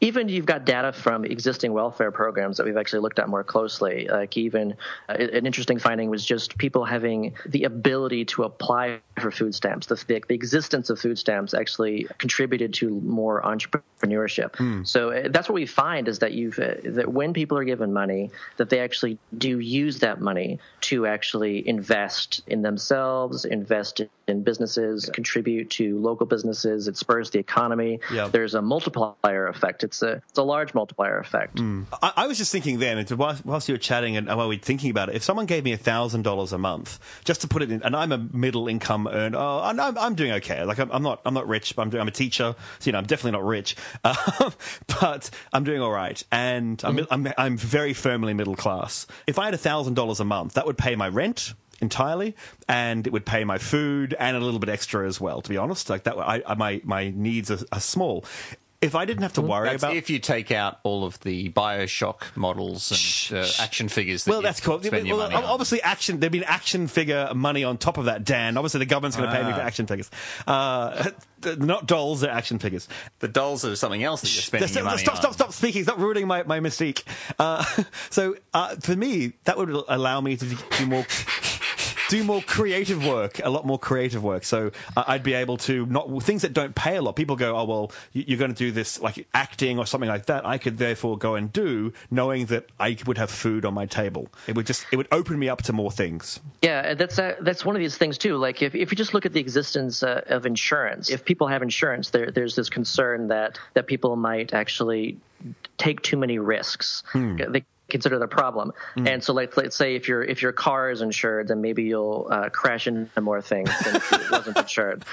even you've got data from existing welfare programs that we've actually looked at more closely. Like even uh, an interesting finding was just people having the ability to apply for food stamps. The, the, the existence of food stamps actually contributed to more entrepreneurship. So uh, that's what we find is that you've uh, that when people are given money, that they actually do use that money to actually invest in themselves, invest in businesses, contribute to local businesses. It spurs the economy. Yeah. There's a multiplier effect. It's a it's a large multiplier effect. I, I was just thinking then, whilst, you were chatting and while we were thinking about it, if someone gave me thousand dollars a month just to put it in, and I'm a middle income earner, oh, I'm, I'm, doing okay. Like I'm, I'm not I'm not rich, but I'm doing, I'm a teacher, so you know I'm definitely not rich, um, <laughs> but I'm doing all right, and I'm, I'm I'm very firmly middle class. If I had thousand dollars a month, that would pay my rent entirely, and it would pay my food and a little bit extra as well. To be honest, like that, I, I my my needs are, are small. If I didn't have to worry That's about if you take out all of the Bioshock models and uh, action figures. That well, that's cool. Spend your Well, money on. obviously, action. There've been action figure money on top of that, Dan. Obviously, the government's going to pay me Ah. for action figures. Uh, <laughs> not dolls, they're action figures. The dolls are something else that you're spending Stop, your money stop, on. stop, stop speaking. Stop ruining my, my mystique. Uh, <laughs> so, uh, for me, that would allow me to do more. Do more creative work, a lot more creative work. So uh, I'd be able to not things that don't pay a lot. People go, oh well, you- you're going to do this like acting or something like that. I could therefore go and do, knowing that I would have food on my table. It would just it would open me up to more things. Yeah, that's uh, that's one of these things too. Like if, if you just look at the existence uh, of insurance, if people have insurance, there there's this concern that that people might actually take too many risks. They consider a problem, and so like let's say if your if your car is insured, then maybe you'll uh, crash into more things than if it wasn't <laughs> insured.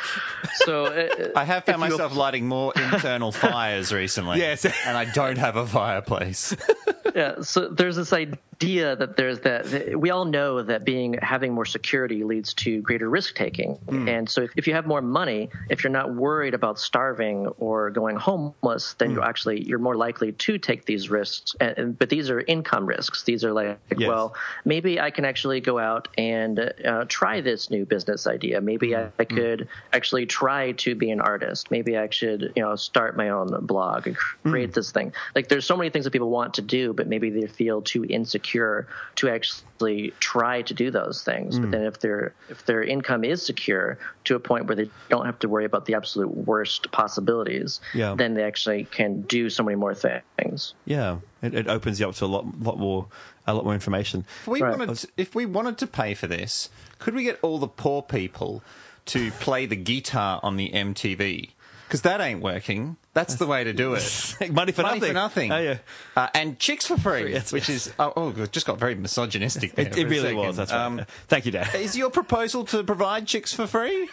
So uh, I have found myself lighting more internal <laughs> fires recently. Yes. and I don't have a fireplace. <laughs> yeah, so there's this idea that there's that, that we all know that being having more security leads to greater risk taking, hmm. and so if, if you have more money, if you're not worried about starving or going homeless, then hmm. you actually you're more likely to take these risks. And, but these are income risks. These are like, Yes. well, maybe I can actually go out and uh, try this new business idea. Maybe I, I could actually try to be an artist. Maybe I should, you know, start my own blog and create this thing. Like, there's so many things that people want to do, but maybe they feel too insecure to actually try to do those things. But hmm. then if their if their income is secure to a point where they don't have to worry about the absolute worst possibilities, Yeah. then they actually can do so many more things. Yeah, it, it opens you up to a lot, lot more, a lot more information. If we Right. wanted, to, if we wanted to pay for this, could we get all the poor people to play the guitar on the MTV? Because that ain't working. That's the way to do it. <laughs> Money for Money nothing. for nothing. Oh, yeah. Uh, and chicks for free, Yes, which is oh, oh, it just got very misogynistic. There It, for it a really second. was. That's right. Um, <laughs> Thank you, Dan. is your proposal to provide chicks for free?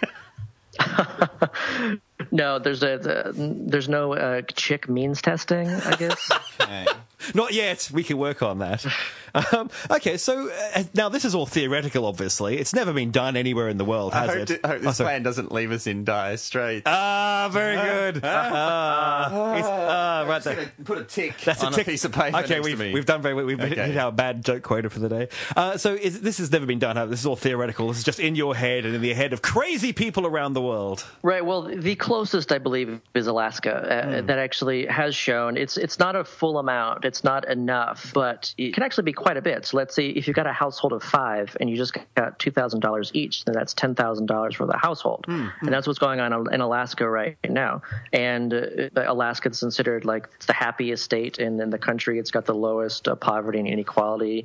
<laughs> No, there's a the, there's no uh, chick means testing. I guess. Okay. Not yet. We can work on that. Um, okay, so uh, now this is all theoretical. Obviously, it's never been done anywhere in the world, I has hope, it? to- I hope Oh, this sorry. plan doesn't leave us in dire straits. Ah, very good. <laughs> Ah, it's- ah, right there. Put a tick That's on a, tick. piece of paper Okay, next we've, to me. we've done very well. We've hit- Okay. hit our bad joke quota for the day. Uh, so is, this has never been done. This is all theoretical. This is just in your head and in the head of crazy people around the world. Right. Well, the closest I believe is Alaska. Uh, That actually has shown it's it's not a full amount. It's not enough, but it can actually be quite a bit. So let's say if you've got a household of five and you just got two thousand dollars each, then that's ten thousand dollars for the household, and that's what's going on in Alaska right now. And uh, Alaska is considered like it's the happiest state in, in the country. It's got the lowest uh, poverty and inequality.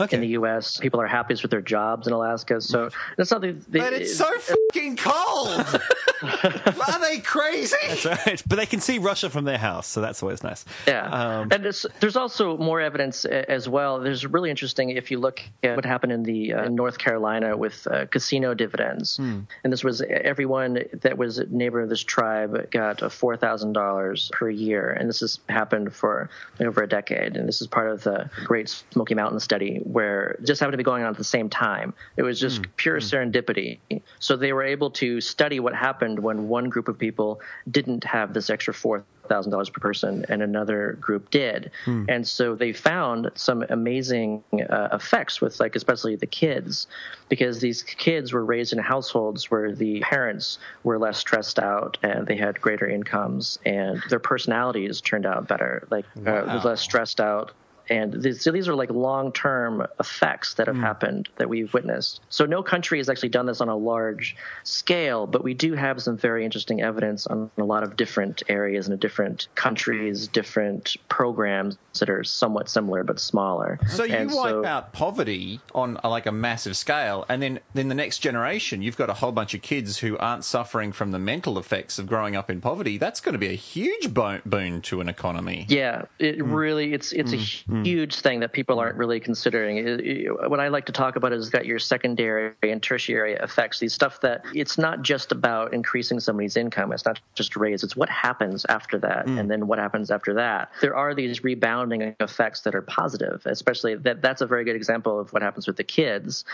Okay. In the U.S., people are happiest with their jobs in Alaska, so <laughs> that's something. They, but it's so fucking cold. <laughs> Are they crazy? That's right. But they can see Russia from their house, so that's always nice. Yeah, Um, and there's, there's also more evidence as well. There's really interesting if you look at what happened in the uh, in North Carolina with uh, casino dividends, Hmm. and this was everyone that was a neighbor of this tribe got uh, four thousand dollars per year, and this has happened for over a decade, and this is part of the Great Smoky Mountain study where just happened to be going on at the same time. It was just pure serendipity. So they were able to study what happened when one group of people didn't have this extra four thousand dollars per person, and another group did. And so they found some amazing uh, effects with, like, especially the kids, because these kids were raised in households where the parents were less stressed out and they had greater incomes, and their personalities turned out better, like uh, less stressed out. And these, so these are like long term effects that have Hmm. happened that we've witnessed. So no country has actually done this on a large scale, but we do have some very interesting evidence on a lot of different areas and different countries, different programs that are somewhat similar but smaller. So you And wipe so- out poverty on like a massive scale, and then then the next generation, you've got a whole bunch of kids who aren't suffering from the mental effects of growing up in poverty. That's going to be a huge boon to an economy. Yeah, it Hmm. really it's it's a huge thing that people aren't really considering. What I like to talk about is that your secondary and tertiary effects, these stuff that it's not just about increasing somebody's income. It's not just a raise. It's what happens after that, Hmm. and then what happens after that. There are these rebounding effects that are positive, especially that that's a very good example of what happens with the kids,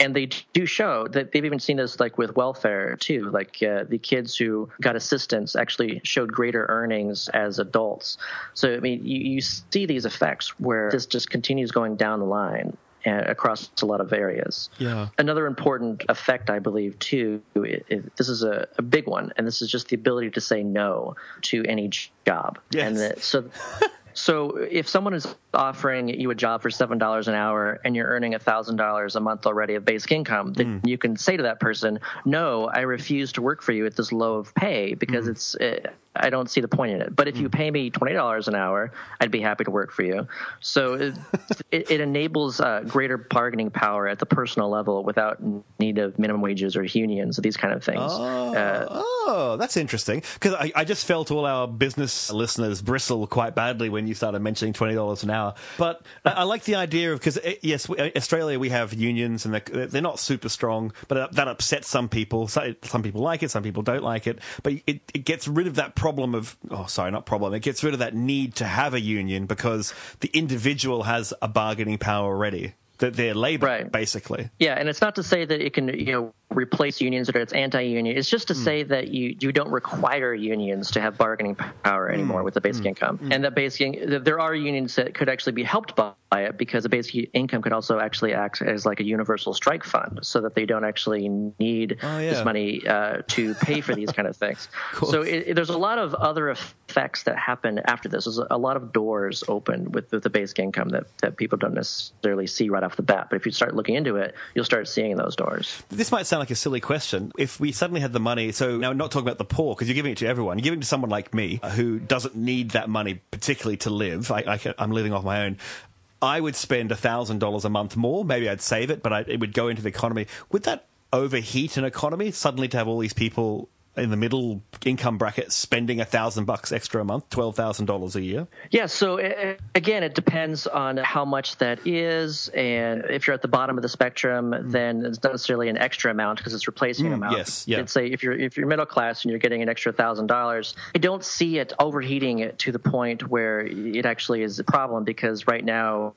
and they do show that they've even seen this like with welfare too. Like uh, the kids who got assistance actually showed greater earnings as adults. So I mean, you, you see these effects where this just continues going down the line. uh, Across a lot of areas. Yeah. Another important effect, I believe, too, i i this is a, a big one, and this is just the ability to say no to any job. Yes. And that, so, <laughs> so if someone is offering you a job for seven dollars an hour and you're earning thousand dollars a month already of basic income, then you can say to that person, "No, I refuse to work for you at this low of pay because it's." Uh, I don't see the point in it. But if you pay me twenty dollars an hour, I'd be happy to work for you. So it, <laughs> it, it enables uh, greater bargaining power at the personal level without need of minimum wages or unions, or these kind of things. Uh, Oh, that's interesting. Because I, I just felt all our business listeners bristle quite badly when you started mentioning twenty dollars an hour. But I, I like the idea of because yes, we, Australia we have unions and they're, they're not super strong, but that upsets some people. Some people like it, some people don't like it. But it, it gets rid of that problem of oh, sorry, not problem. It gets rid of that need to have a union because the individual has a bargaining power already. That they're labor, Right. basically. Yeah, and it's not to say that it can you know replace unions or it's anti-union. It's just to hmm. say that you you don't require unions to have bargaining power anymore hmm. with the basic hmm. income, and that basic there are unions that could actually be helped by it because the basic income could also actually act as like a universal strike fund, so that they don't actually need Oh, yeah. this money uh, to pay for these kind of things. <laughs> So it, it- there's a lot of other effects that happen after this. There's a lot of doors open with, with the basic income that that people don't necessarily see right off the bat. But if you start looking into it, you'll start seeing those doors. This might sound like a silly question. If we suddenly had the money, so now not talking about the poor, because you're giving it to everyone, you're giving it to someone like me uh, who doesn't need that money particularly to live. I, I can, I'm living off my own. I would spend $1,000 a month more. Maybe I'd save it, but I, it would go into the economy. Would that overheat an economy suddenly to have all these people in the middle income bracket spending a thousand bucks extra a month, twelve thousand dollars a year? Yeah, so uh, again, it depends on how much that is, and if you're at the bottom of the spectrum, then it's not necessarily an extra amount because it's replacing an amount. yes, yeah. Let's say if you're if you're middle class and you're getting an extra thousand dollars, I don't see it overheating it to the point where it actually is a problem because right now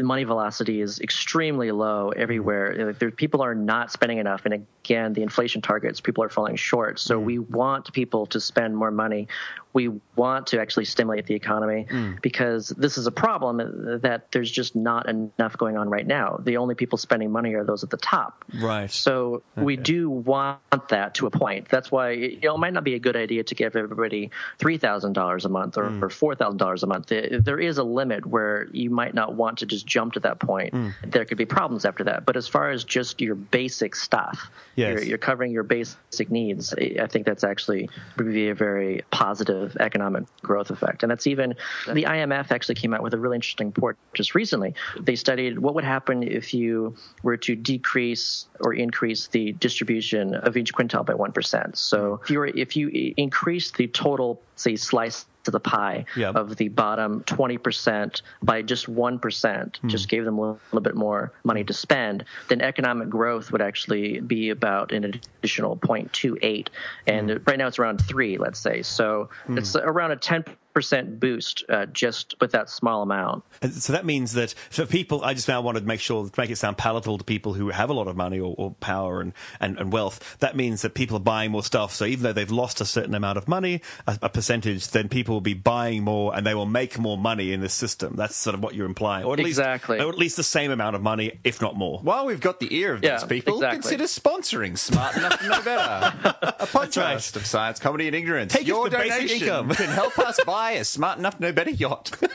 money velocity is extremely low everywhere. Like, There, people are not spending enough, and again, the inflation targets people are falling short. So Hmm. we want people to spend more money. We want to actually stimulate the economy mm. because this is a problem that there's just not enough going on right now. The only people spending money are those at the top. Right. So we do want that to a point. That's why you know, it might not be a good idea to give everybody three thousand dollars a month or, mm. or four thousand dollars a month. There is a limit where you might not want to just jump to that point. Mm. There could be problems after that. But as far as just your basic stuff, Yes. you're, you're covering your basic needs. I I think that's actually would be a very positive economic growth effect. And that's even the IMF actually came out with a really interesting report just recently. They studied what would happen if you were to decrease or increase the distribution of each quintile by one percent. So if you were, if you increase the total, say, slice to the pie Yeah. of the bottom 20% by just 1%, hmm. just gave them a little, little bit more money to spend, then economic growth would actually be about an additional 0.28. And hmm. right now it's around 3, let's say. So hmm. it's around a 10% boost uh, just with that small amount. So that means that for people, I just now wanted to make sure to make it sound palatable to people who have a lot of money or, or power and, and, and wealth. That means that people are buying more stuff. So even though they've lost a certain amount of money, a, a percentage, then people will be buying more and they will make more money in this system. That's sort of what you're implying, or at Exactly. least, or at least the same amount of money, if not more. While we've got the ear of Yeah, these people, exactly. consider sponsoring Smart Enough to Know Better, a <laughs> podcast of science, comedy, and ignorance. Take Your basic donation income. can help us buy <laughs> a Smart Enough to Know Better yacht. <laughs>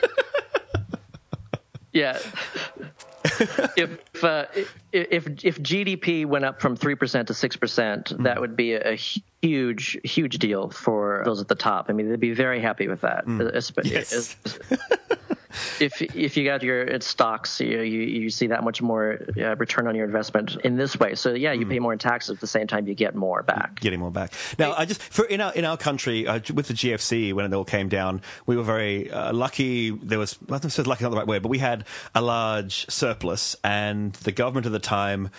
Yeah. if, uh, if if GDP went up from three percent to six percent, that would be a huge huge deal for those at the top. I mean, they'd be very happy with that. Espe- Yes. If if you got your stocks, you you, you see that much more uh, return on your investment in this way. So yeah, you pay more in taxes at the same time you get more back. getting more back. Now, I just for in our in our country uh, with the GFC when it all came down, we were very uh, lucky. There was I don't know if lucky not the right word, but we had a large surplus, and the government at the time.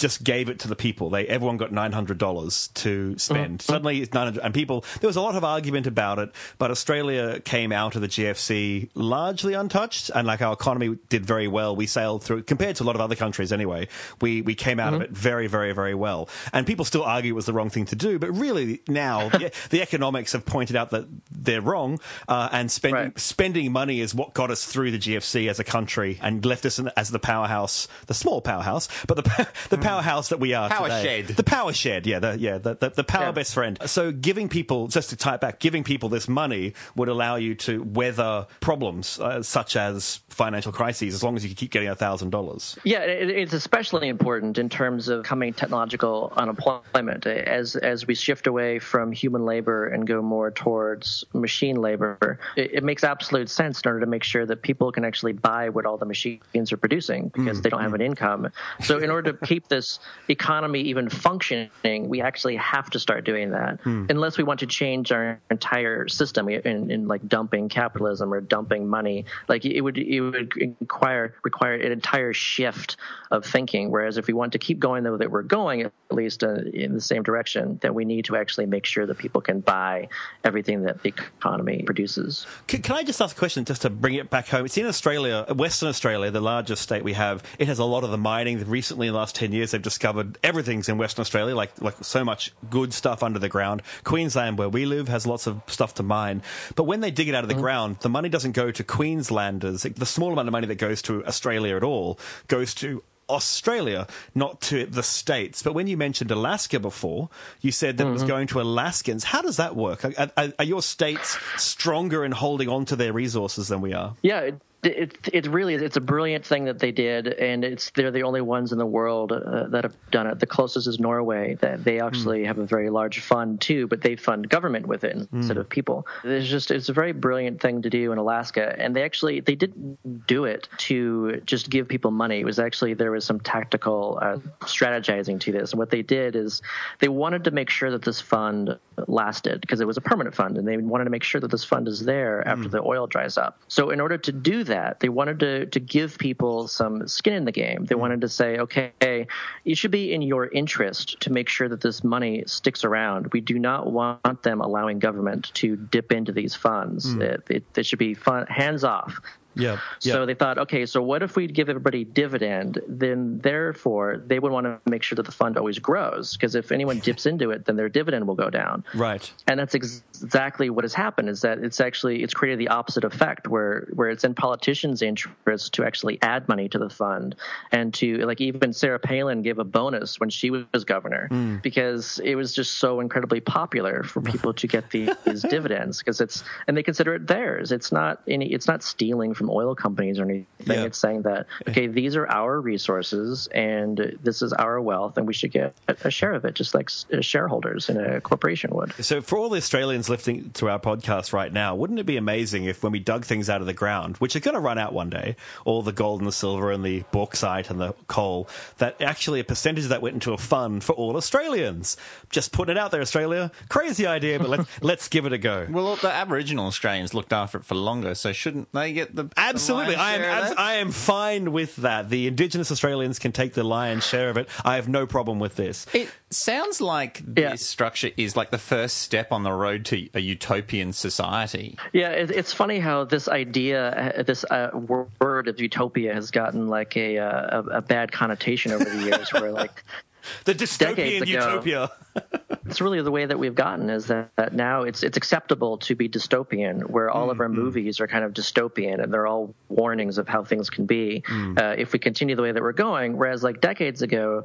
Just gave it to the people. They everyone got nine hundred dollars to spend. Uh-huh. Suddenly, it's nine hundred, and people. There was a lot of argument about it, but Australia came out of the GFC largely untouched, and like our economy did very well. We sailed through compared to a lot of other countries. Anyway, we we came out of uh-huh. it very, very, very well. And people still argue it was the wrong thing to do, but really now <laughs> the, the economics have pointed out that they're wrong, uh, and spending Right. spending money is what got us through the GFC as a country and left us in, as the powerhouse, the small powerhouse, but the <laughs> the powerhouse that we are Power today. shed. the power shed, yeah, the, yeah, the, the, the power Yeah. best friend. So giving people, just to tie it back, giving people this money would allow you to weather problems uh, such as financial crises, as long as you keep getting a thousand dollars. Yeah, it, it's especially important in terms of coming technological unemployment as as we shift away from human labor and go more towards machine labor. It, it makes absolute sense in order to make sure that people can actually buy what all the machines are producing because mm, they don't have mm. an income. So in order to <laughs> keep this economy even functioning, we actually have to start doing that. Hmm. Unless we want to change our entire system in, in like dumping capitalism or dumping money, like it would it would require require an entire shift of thinking. Whereas if we want to keep going the way that we're going, at least uh, in the same direction, then we need to actually make sure that people can buy everything that the economy produces. Can, can I just ask a question just to bring it back home? It's in Australia, Western Australia, the largest state we have. It has a lot of the mining. Recently, in the last 10 years, they've discovered everything's in Western Australia, like, like so much good stuff under the ground. Queensland, where we live, has lots of stuff to mine. But when they dig it out of the mm. ground, the money doesn't go to Queenslanders. The small amount of money that goes to Australia at all goes to Australia, not to the States. But when you mentioned Alaska before, you said that it was mm-hmm. going to Alaskans. How does that work? Are, are, are your states stronger in holding on to their resources than we are? Yeah, it, it it really. It's a brilliant thing that they did, and it's they're the only ones in the world uh, that have done it. The closest is Norway. That they actually have a very large fund too, but they fund government with it instead of people. It's just it's a very brilliant thing to do in Alaska, and they actually they didn't do it to just give people money. It was actually there was some tactical uh, strategizing to this, and what they did is they wanted to make sure that this fund lasted because it was a permanent fund, and they wanted to make sure that this fund is there after the oil dries up. So in order to do that, they wanted to to give people some skin in the game. They mm-hmm. wanted to say, okay, it should be in your interest to make sure that this money sticks around. We do not want them allowing government to dip into these funds. Mm-hmm. It, it, it should be fun, hands off. Yeah. So they thought, okay, so what if we give everybody dividend? Then therefore they would want to make sure that the fund always grows because if anyone dips into it, then their dividend will go down. Right. And that's ex- exactly what has happened. Is that it's actually it's created the opposite effect where where it's in politicians' interest to actually add money to the fund and to like even Sarah Palin gave a bonus when she was governor hmm. because it was just so incredibly popular for people to get these, these <laughs> dividends because it's and they consider it theirs. It's not any it's not stealing from oil companies or anything. Yeah. It's saying that okay, these are our resources and this is our wealth and we should get a, a share of it, just like uh, shareholders in a corporation would. So, for all the Australians listening to our podcast right now, wouldn't it be amazing if, when we dug things out of the ground, which are going to run out one day, all the gold and the silver and the bauxite and the coal, that actually a percentage of that went into a fund for all Australians? Just putting it out there, Australia. Crazy idea, but let's <laughs> let's give it a go. Well, the Aboriginal Australians looked after it for longer, so shouldn't they get the Absolutely, the I am. share of abs- I am fine with that. The Indigenous Australians can take the lion's share of it. I have no problem with this. It sounds like this Yeah. structure is like the first step on the road to a utopian society. Yeah, it, it's funny how this idea, uh, this uh, word of utopia, has gotten like a, uh, a a bad connotation over the years. where like <laughs> The Decades dystopian ago. utopia. <laughs> that's really the way that we've gotten is that, that now it's it's acceptable to be dystopian, where all of our movies are kind of dystopian and they're all warnings of how things can be uh, if we continue the way that we're going. Whereas like decades ago,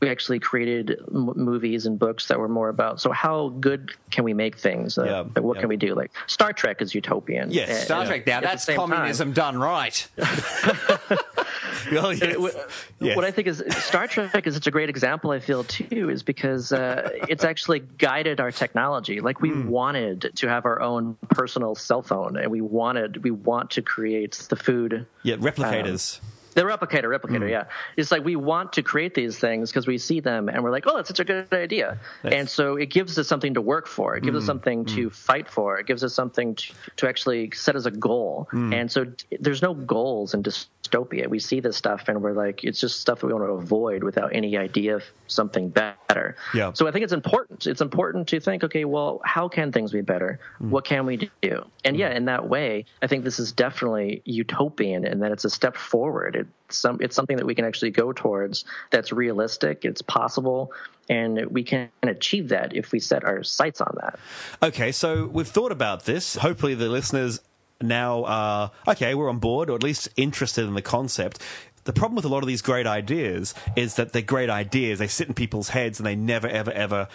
we actually created m- movies and books that were more about so how good can we make things? Uh, Yeah, what yeah. can we do? Like Star Trek is utopian. Yes, Star and Trek now, that's same time- communism done right. <laughs> <laughs> <laughs> Well, yes. what, Yes. what I think is Star Trek is such a great example. I feel too is because uh, it's actually guided our technology. Like we Hmm. wanted to have our own personal cell phone, and we wanted we want to create the food. yeah, replicators. The replicator, replicator, Hmm. yeah. It's like we want to create these things because we see them and we're like, oh, that's such a good idea. And so it gives us something to work for. It gives us Hmm. something to fight for. It gives us something to, to actually set as a goal. Hmm. And so there's no goals in dystopia. We see this stuff and we're like, it's just stuff that we want to avoid without any idea of something better. Yeah. So I think it's important. It's important to think, okay, well, how can things be better? Hmm. What can we do? And yeah, in that way, I think this is definitely utopian and that it's a step forward. It's some it's something that we can actually go towards that's realistic, it's possible, and we can achieve that if we set our sights on that. Okay, so we've thought about this. Hopefully, the listeners now are okay. We're on board, or at least interested in the concept. The problem with a lot of these great ideas is that they're great ideas. They sit in people's heads and they never, ever, ever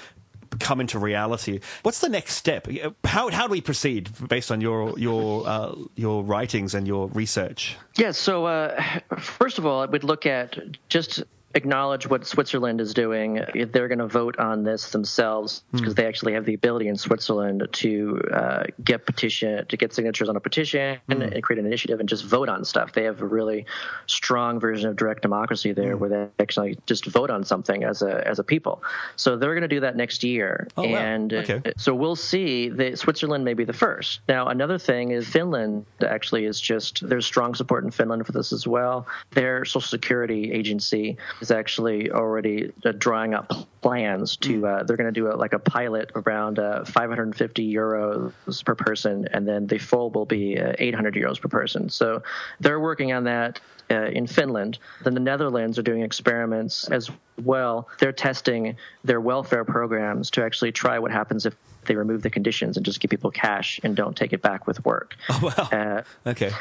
come into reality. What's the next step? How how do we proceed based on your your uh, your writings and your research? Yeah, so uh, first of all, I would look at just acknowledge what Switzerland is doing. They're going to vote on this themselves, hmm. because they actually have the ability in Switzerland to uh, get petition to get signatures on a petition hmm. and create an initiative and just vote on stuff. They have a really strong version of direct democracy there, hmm. where they actually just vote on something as a as a people. So they're going to do that next year, Oh, wow. and uh, Okay. so we'll see that Switzerland may be the first. Now, another thing is Finland actually is just, there's strong support in Finland for this as well. Their social security agency is actually already uh, drawing up plans to, uh, they're going to do a, like a pilot around uh, 550 euros per person, and then the full will be uh, 800 euros per person. So they're working on that uh, in Finland. Then the Netherlands are doing experiments as well. They're testing their welfare programs to actually try what happens if they remove the conditions and just give people cash and don't take it back with work. Uh, Okay,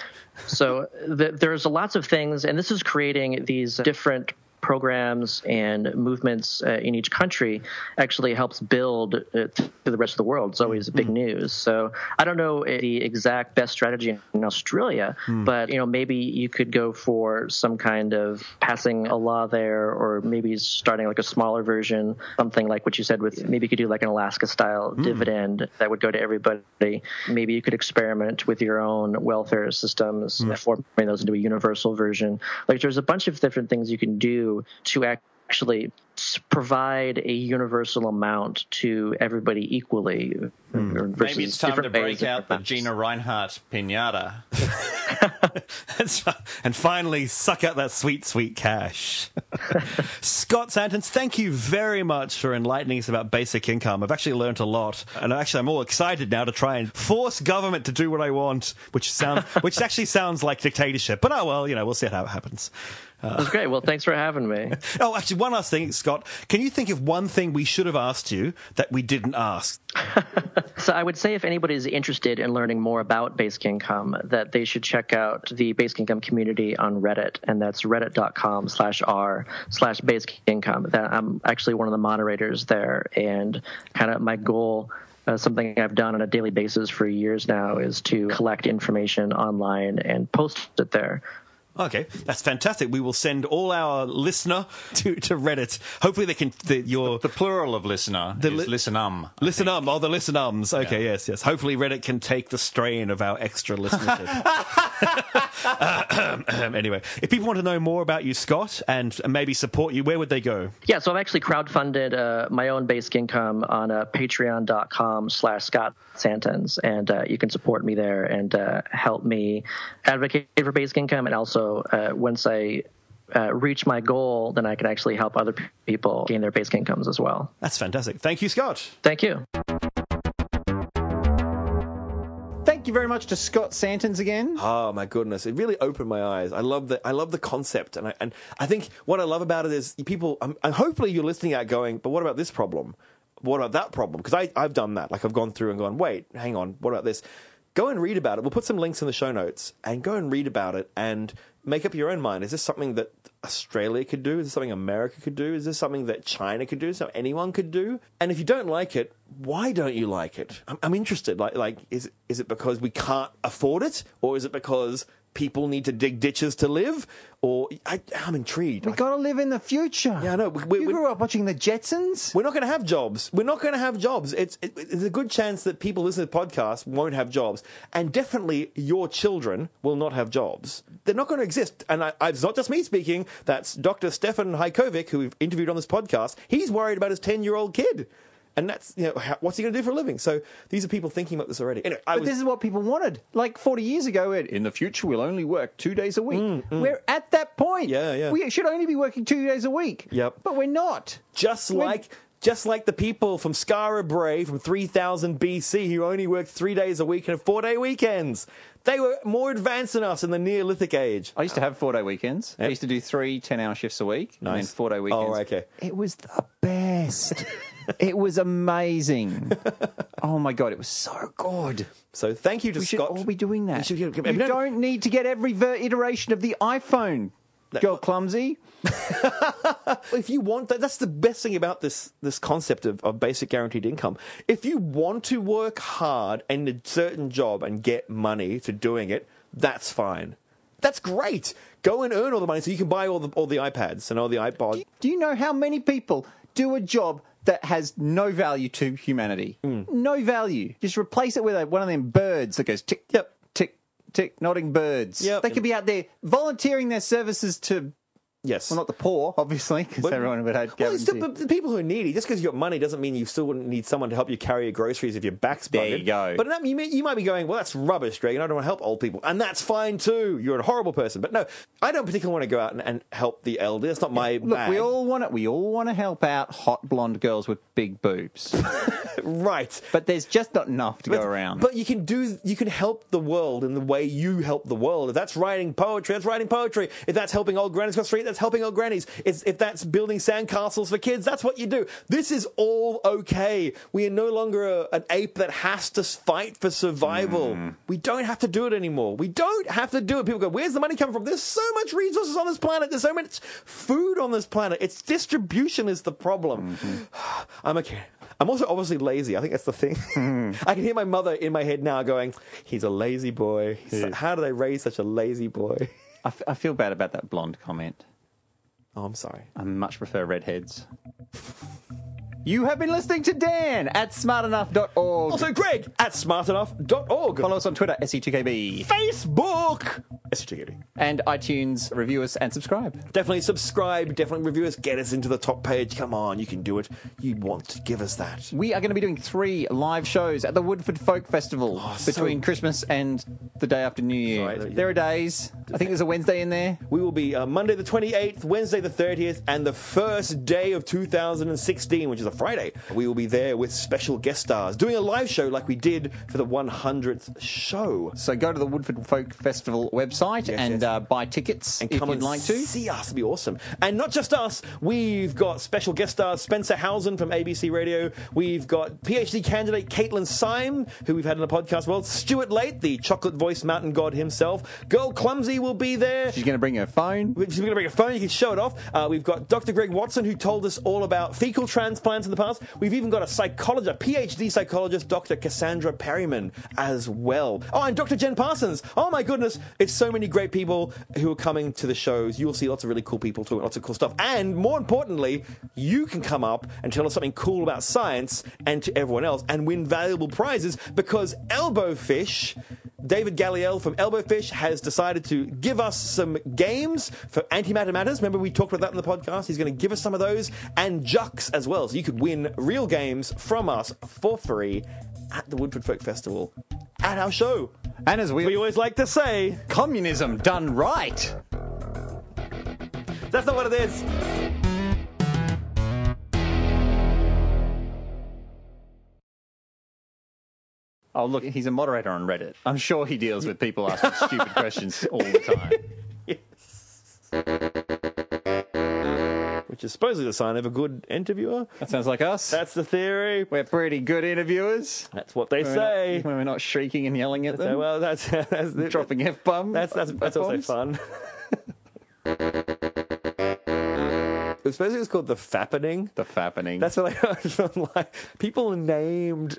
so th- there's lots of things, and this is creating these different programs and movements uh, in each country actually helps build uh, to the rest of the world. It's always big news. So I don't know the exact best strategy in Australia, but you know maybe you could go for some kind of passing a law there, or maybe starting like a smaller version, something like what you said with maybe you could do like an Alaska style dividend that would go to everybody. Maybe you could experiment with your own welfare systems, forming those into a universal version. Like there's a bunch of different things you can do to actually provide a universal amount to everybody equally. Hmm. or versus Maybe it's time to break out the. Gina Rinehart pinata. <laughs> <laughs> and finally suck out that sweet, sweet cash. <laughs> Scott Santens, thank you very much for enlightening us about basic income. I've actually learnt a lot, and actually, I'm all excited now to try and force government to do what I want, which sounds, which actually sounds like dictatorship. But oh well, you know, we'll see how it happens. That's great. Well, thanks for having me. <laughs> Oh, actually, one last thing, Scott. Can you think of one thing we should have asked you that we didn't ask? <laughs> So I would say if anybody is interested in learning more about basic income, that they should check out the basic income community on Reddit, and that's reddit.com slash r slash basic income. That I'm actually one of the moderators there, and kind of my goal. Uh, something I've done on a daily basis for years now is to collect information online and post it there. Okay, that's fantastic. We will send all our listener <laughs> to, to Reddit. Hopefully, they can. The, your The plural of listener The is li- listenum. Listen um, oh the listen ums. Okay, yes, yes. Hopefully Reddit can take the strain of our extra listenership. Uh, <laughs> <clears throat> anyway, if people want to know more about you, Scott, and maybe support you, where would they go? Yeah, so I've actually crowdfunded uh, my own basic income on uh, patreon.com slash Scott Santens, and uh, you can support me there and uh, help me advocate for basic income. And also, uh, once I uh, reach my goal, then I can actually help other people gain their basic incomes as well. That's fantastic. Thank you, Scott. Thank you. Thank you very much to Scott Santens again. Oh my goodness! It really opened my eyes. I love the I love the concept, and I and I think what I love about it is people. I'm, and hopefully you're listening out going, but what about this problem? what about that problem? Because I I've done that. Like I've gone through and gone, wait, hang on, what about this? Go and read about it. We'll put some links in the show notes and go and read about it and make up your own mind. Is this something that Australia could do? Is this something America could do? Is this something that China could do? Something anyone could do? And if you don't like it, why don't you like it? I'm, I'm interested. Like, like is is it because we can't afford it, or is it because people need to dig ditches to live? Or I, I'm intrigued. We Like, got to live in the future. Yeah, I know. We- you we- grew up watching the Jetsons. we're not going to have jobs. We're not going to have jobs. It's, it, it's a good chance that people listening to the podcast won't have jobs. And definitely your children will not have jobs. They're not going to exist. And I, I, it's not just me speaking. That's Dr. Stefan Hajkowicz, who we've interviewed on this podcast. He's worried about his 10 year old kid. And that's, you know, how, what's he going to do for a living? So these are people thinking about this already. Anyway, But was, this is what people wanted. Like 40 years ago, it, in the future, we'll only work two days a week. We're at that point. Mm, Yeah, yeah. We should only be working two days a week. Yep. But we're not. just When- like just like the people from Skara Brae from 3000 BC who only worked three days a week and had four day weekends. They were more advanced than us in the Neolithic age. I used to have four day weekends. I used to do three 10 hour shifts a week and then four day weekends. Oh, okay. It was the best. <laughs> it was amazing. oh my God, it was so good. So thank you to We should Scott. all be doing that. We should- you you don't- need to get every ver- iteration of the iPhone. Go clumsy. <laughs> if you want that, that's the best thing about this this concept of, of basic guaranteed income. If you want to work hard in a certain job and get money to doing it, that's fine. That's great. Go and earn all the money so you can buy all the all the iPads and all the iPods. Do you know how many people do a job that has no value to humanity? Hmm. No value. Just replace it with a, one of them birds that goes tick, Yep. tick, tick, nodding birds. Yep. They could be out there volunteering their services to, Yes. well, not the poor, obviously, because everyone would have Well, it's the, the people who are needy, just because you've got money doesn't mean you still wouldn't need someone to help you carry your groceries if your back's There buggered. you go. But that, you, may, you might be going, well, that's rubbish, Greg, and I don't want to help old people. And that's fine too. You're a horrible person. But no, I don't particularly want to go out and, and help the elderly. That's not my Look, bag. we all want to, we all want to help out hot blonde girls with big boobs, <laughs> Right. but there's just not enough to But, go around. but you can do you can help the world in the way you help the world. If that's writing poetry, that's writing poetry. If that's helping old across the street, that's helping old grannies. It's, if that's building sandcastles for kids, that's what you do. This is all okay. We are no longer a, an ape that has to fight for survival. Hmm. We don't have to do it anymore. We don't have to do it. People go, where's the money coming from? There's so much resources on this planet. There's so much food on this planet. Its distribution is the problem. Mm-hmm. <sighs> I'm okay. I'm also obviously lazy. I think that's the thing. Hmm. <laughs> I can hear my mother in my head now going, "He's a lazy boy. How do they raise such a lazy boy?" I, f- I feel bad about that blonde comment. Oh, I'm sorry. I much prefer redheads. You have been listening to Dan at smartenough.org. Also, Greg at smartenough.org. Follow us on Twitter, SE2KB. Facebook. SGD. And iTunes, review us and subscribe. Definitely subscribe. Definitely review us. Get us into the top page. Come on, you can do it. You want to give us that. We are going to be doing three live shows at the Woodford Folk Festival Oh, so- between Christmas and the day after New Year. Right. There are days. I think there's a Wednesday in there. We will be uh, Monday the 28th, Wednesday the 30th, and the first day of 2016, which is a Friday. We will be there with special guest stars, doing a live show like we did for the 100th show. So go to the Woodford Folk Festival website Yes, and yes. Uh, buy tickets and if come you'd and like to. see us. It'd be awesome. And not just us. We've got special guest stars Spencer Howson from ABC Radio. We've got PhD candidate Caitlin Syme, who we've had on the podcast. Well, Stuart Late, the chocolate voiced mountain god himself. Girl Clumsy will be there. She's going to bring her phone. She's going to bring her phone. You can show it off. Uh, we've got Dr. Greg Watson, who told us all about fecal in the past. We've even got a psychologist, PhD psychologist, Dr. Cassandra Perryman, as well. Oh, and Dr. Jen Parsons. Oh my goodness, it's so many great people who are coming to the shows. You'll see lots of really cool people talking lots of cool stuff. And more importantly, you can come up and tell us something cool about science and to everyone else and win valuable prizes because Elbowfish. David Galliel from Elbowfish has decided to give us some games for antimatter matters. Remember, we talked about that in the podcast. He's going to give us some of those and Jux as well. So you could win real games from us for free at the Woodford Folk Festival at our show. And as we, We always like to say, communism done right. that's not what it is. Oh, look, he's a moderator on Reddit. I'm sure he deals with people asking <laughs> stupid questions all the time. Which which is supposedly the sign of a good interviewer. That sounds like us. That's the theory. We're pretty good interviewers. That's what they When we're say. not, when we're not shrieking and yelling at So, them, well, that's <laughs> that's the, dropping f bombs. That's that's, that's also fun. Especially <laughs> it's called the fappening. The fappening. That's what I heard from like people named.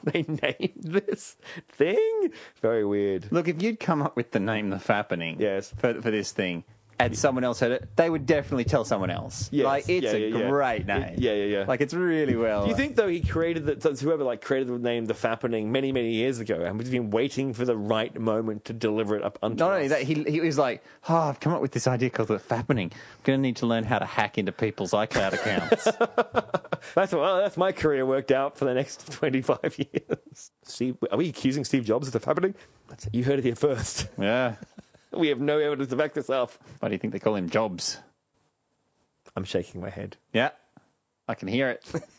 <laughs> they named this thing. Very weird. Look, if you'd come up with the name the fappening, Yes. for for this thing, and someone else heard it, they would definitely tell someone else. Yes. Like it's Yeah, a yeah, yeah. great name. It- yeah, yeah, yeah. Like it's really well. Do you think though he created that so whoever like created the name the fappening many many years ago and we've been waiting for the right moment to deliver it up unto Not only us? that, he he was like, "Oh, I've come up with this idea called the fappening. I'm going to need to learn how to hack into people's iCloud accounts." <laughs> That's well, that's my career worked out for the next twenty five years. Steve, are we accusing Steve Jobs of the fappening? That's it. You heard it here first. yeah. We have no evidence to back this up. Why do you think they call him Jobs? I'm shaking my head. Yeah, I can hear it. <laughs>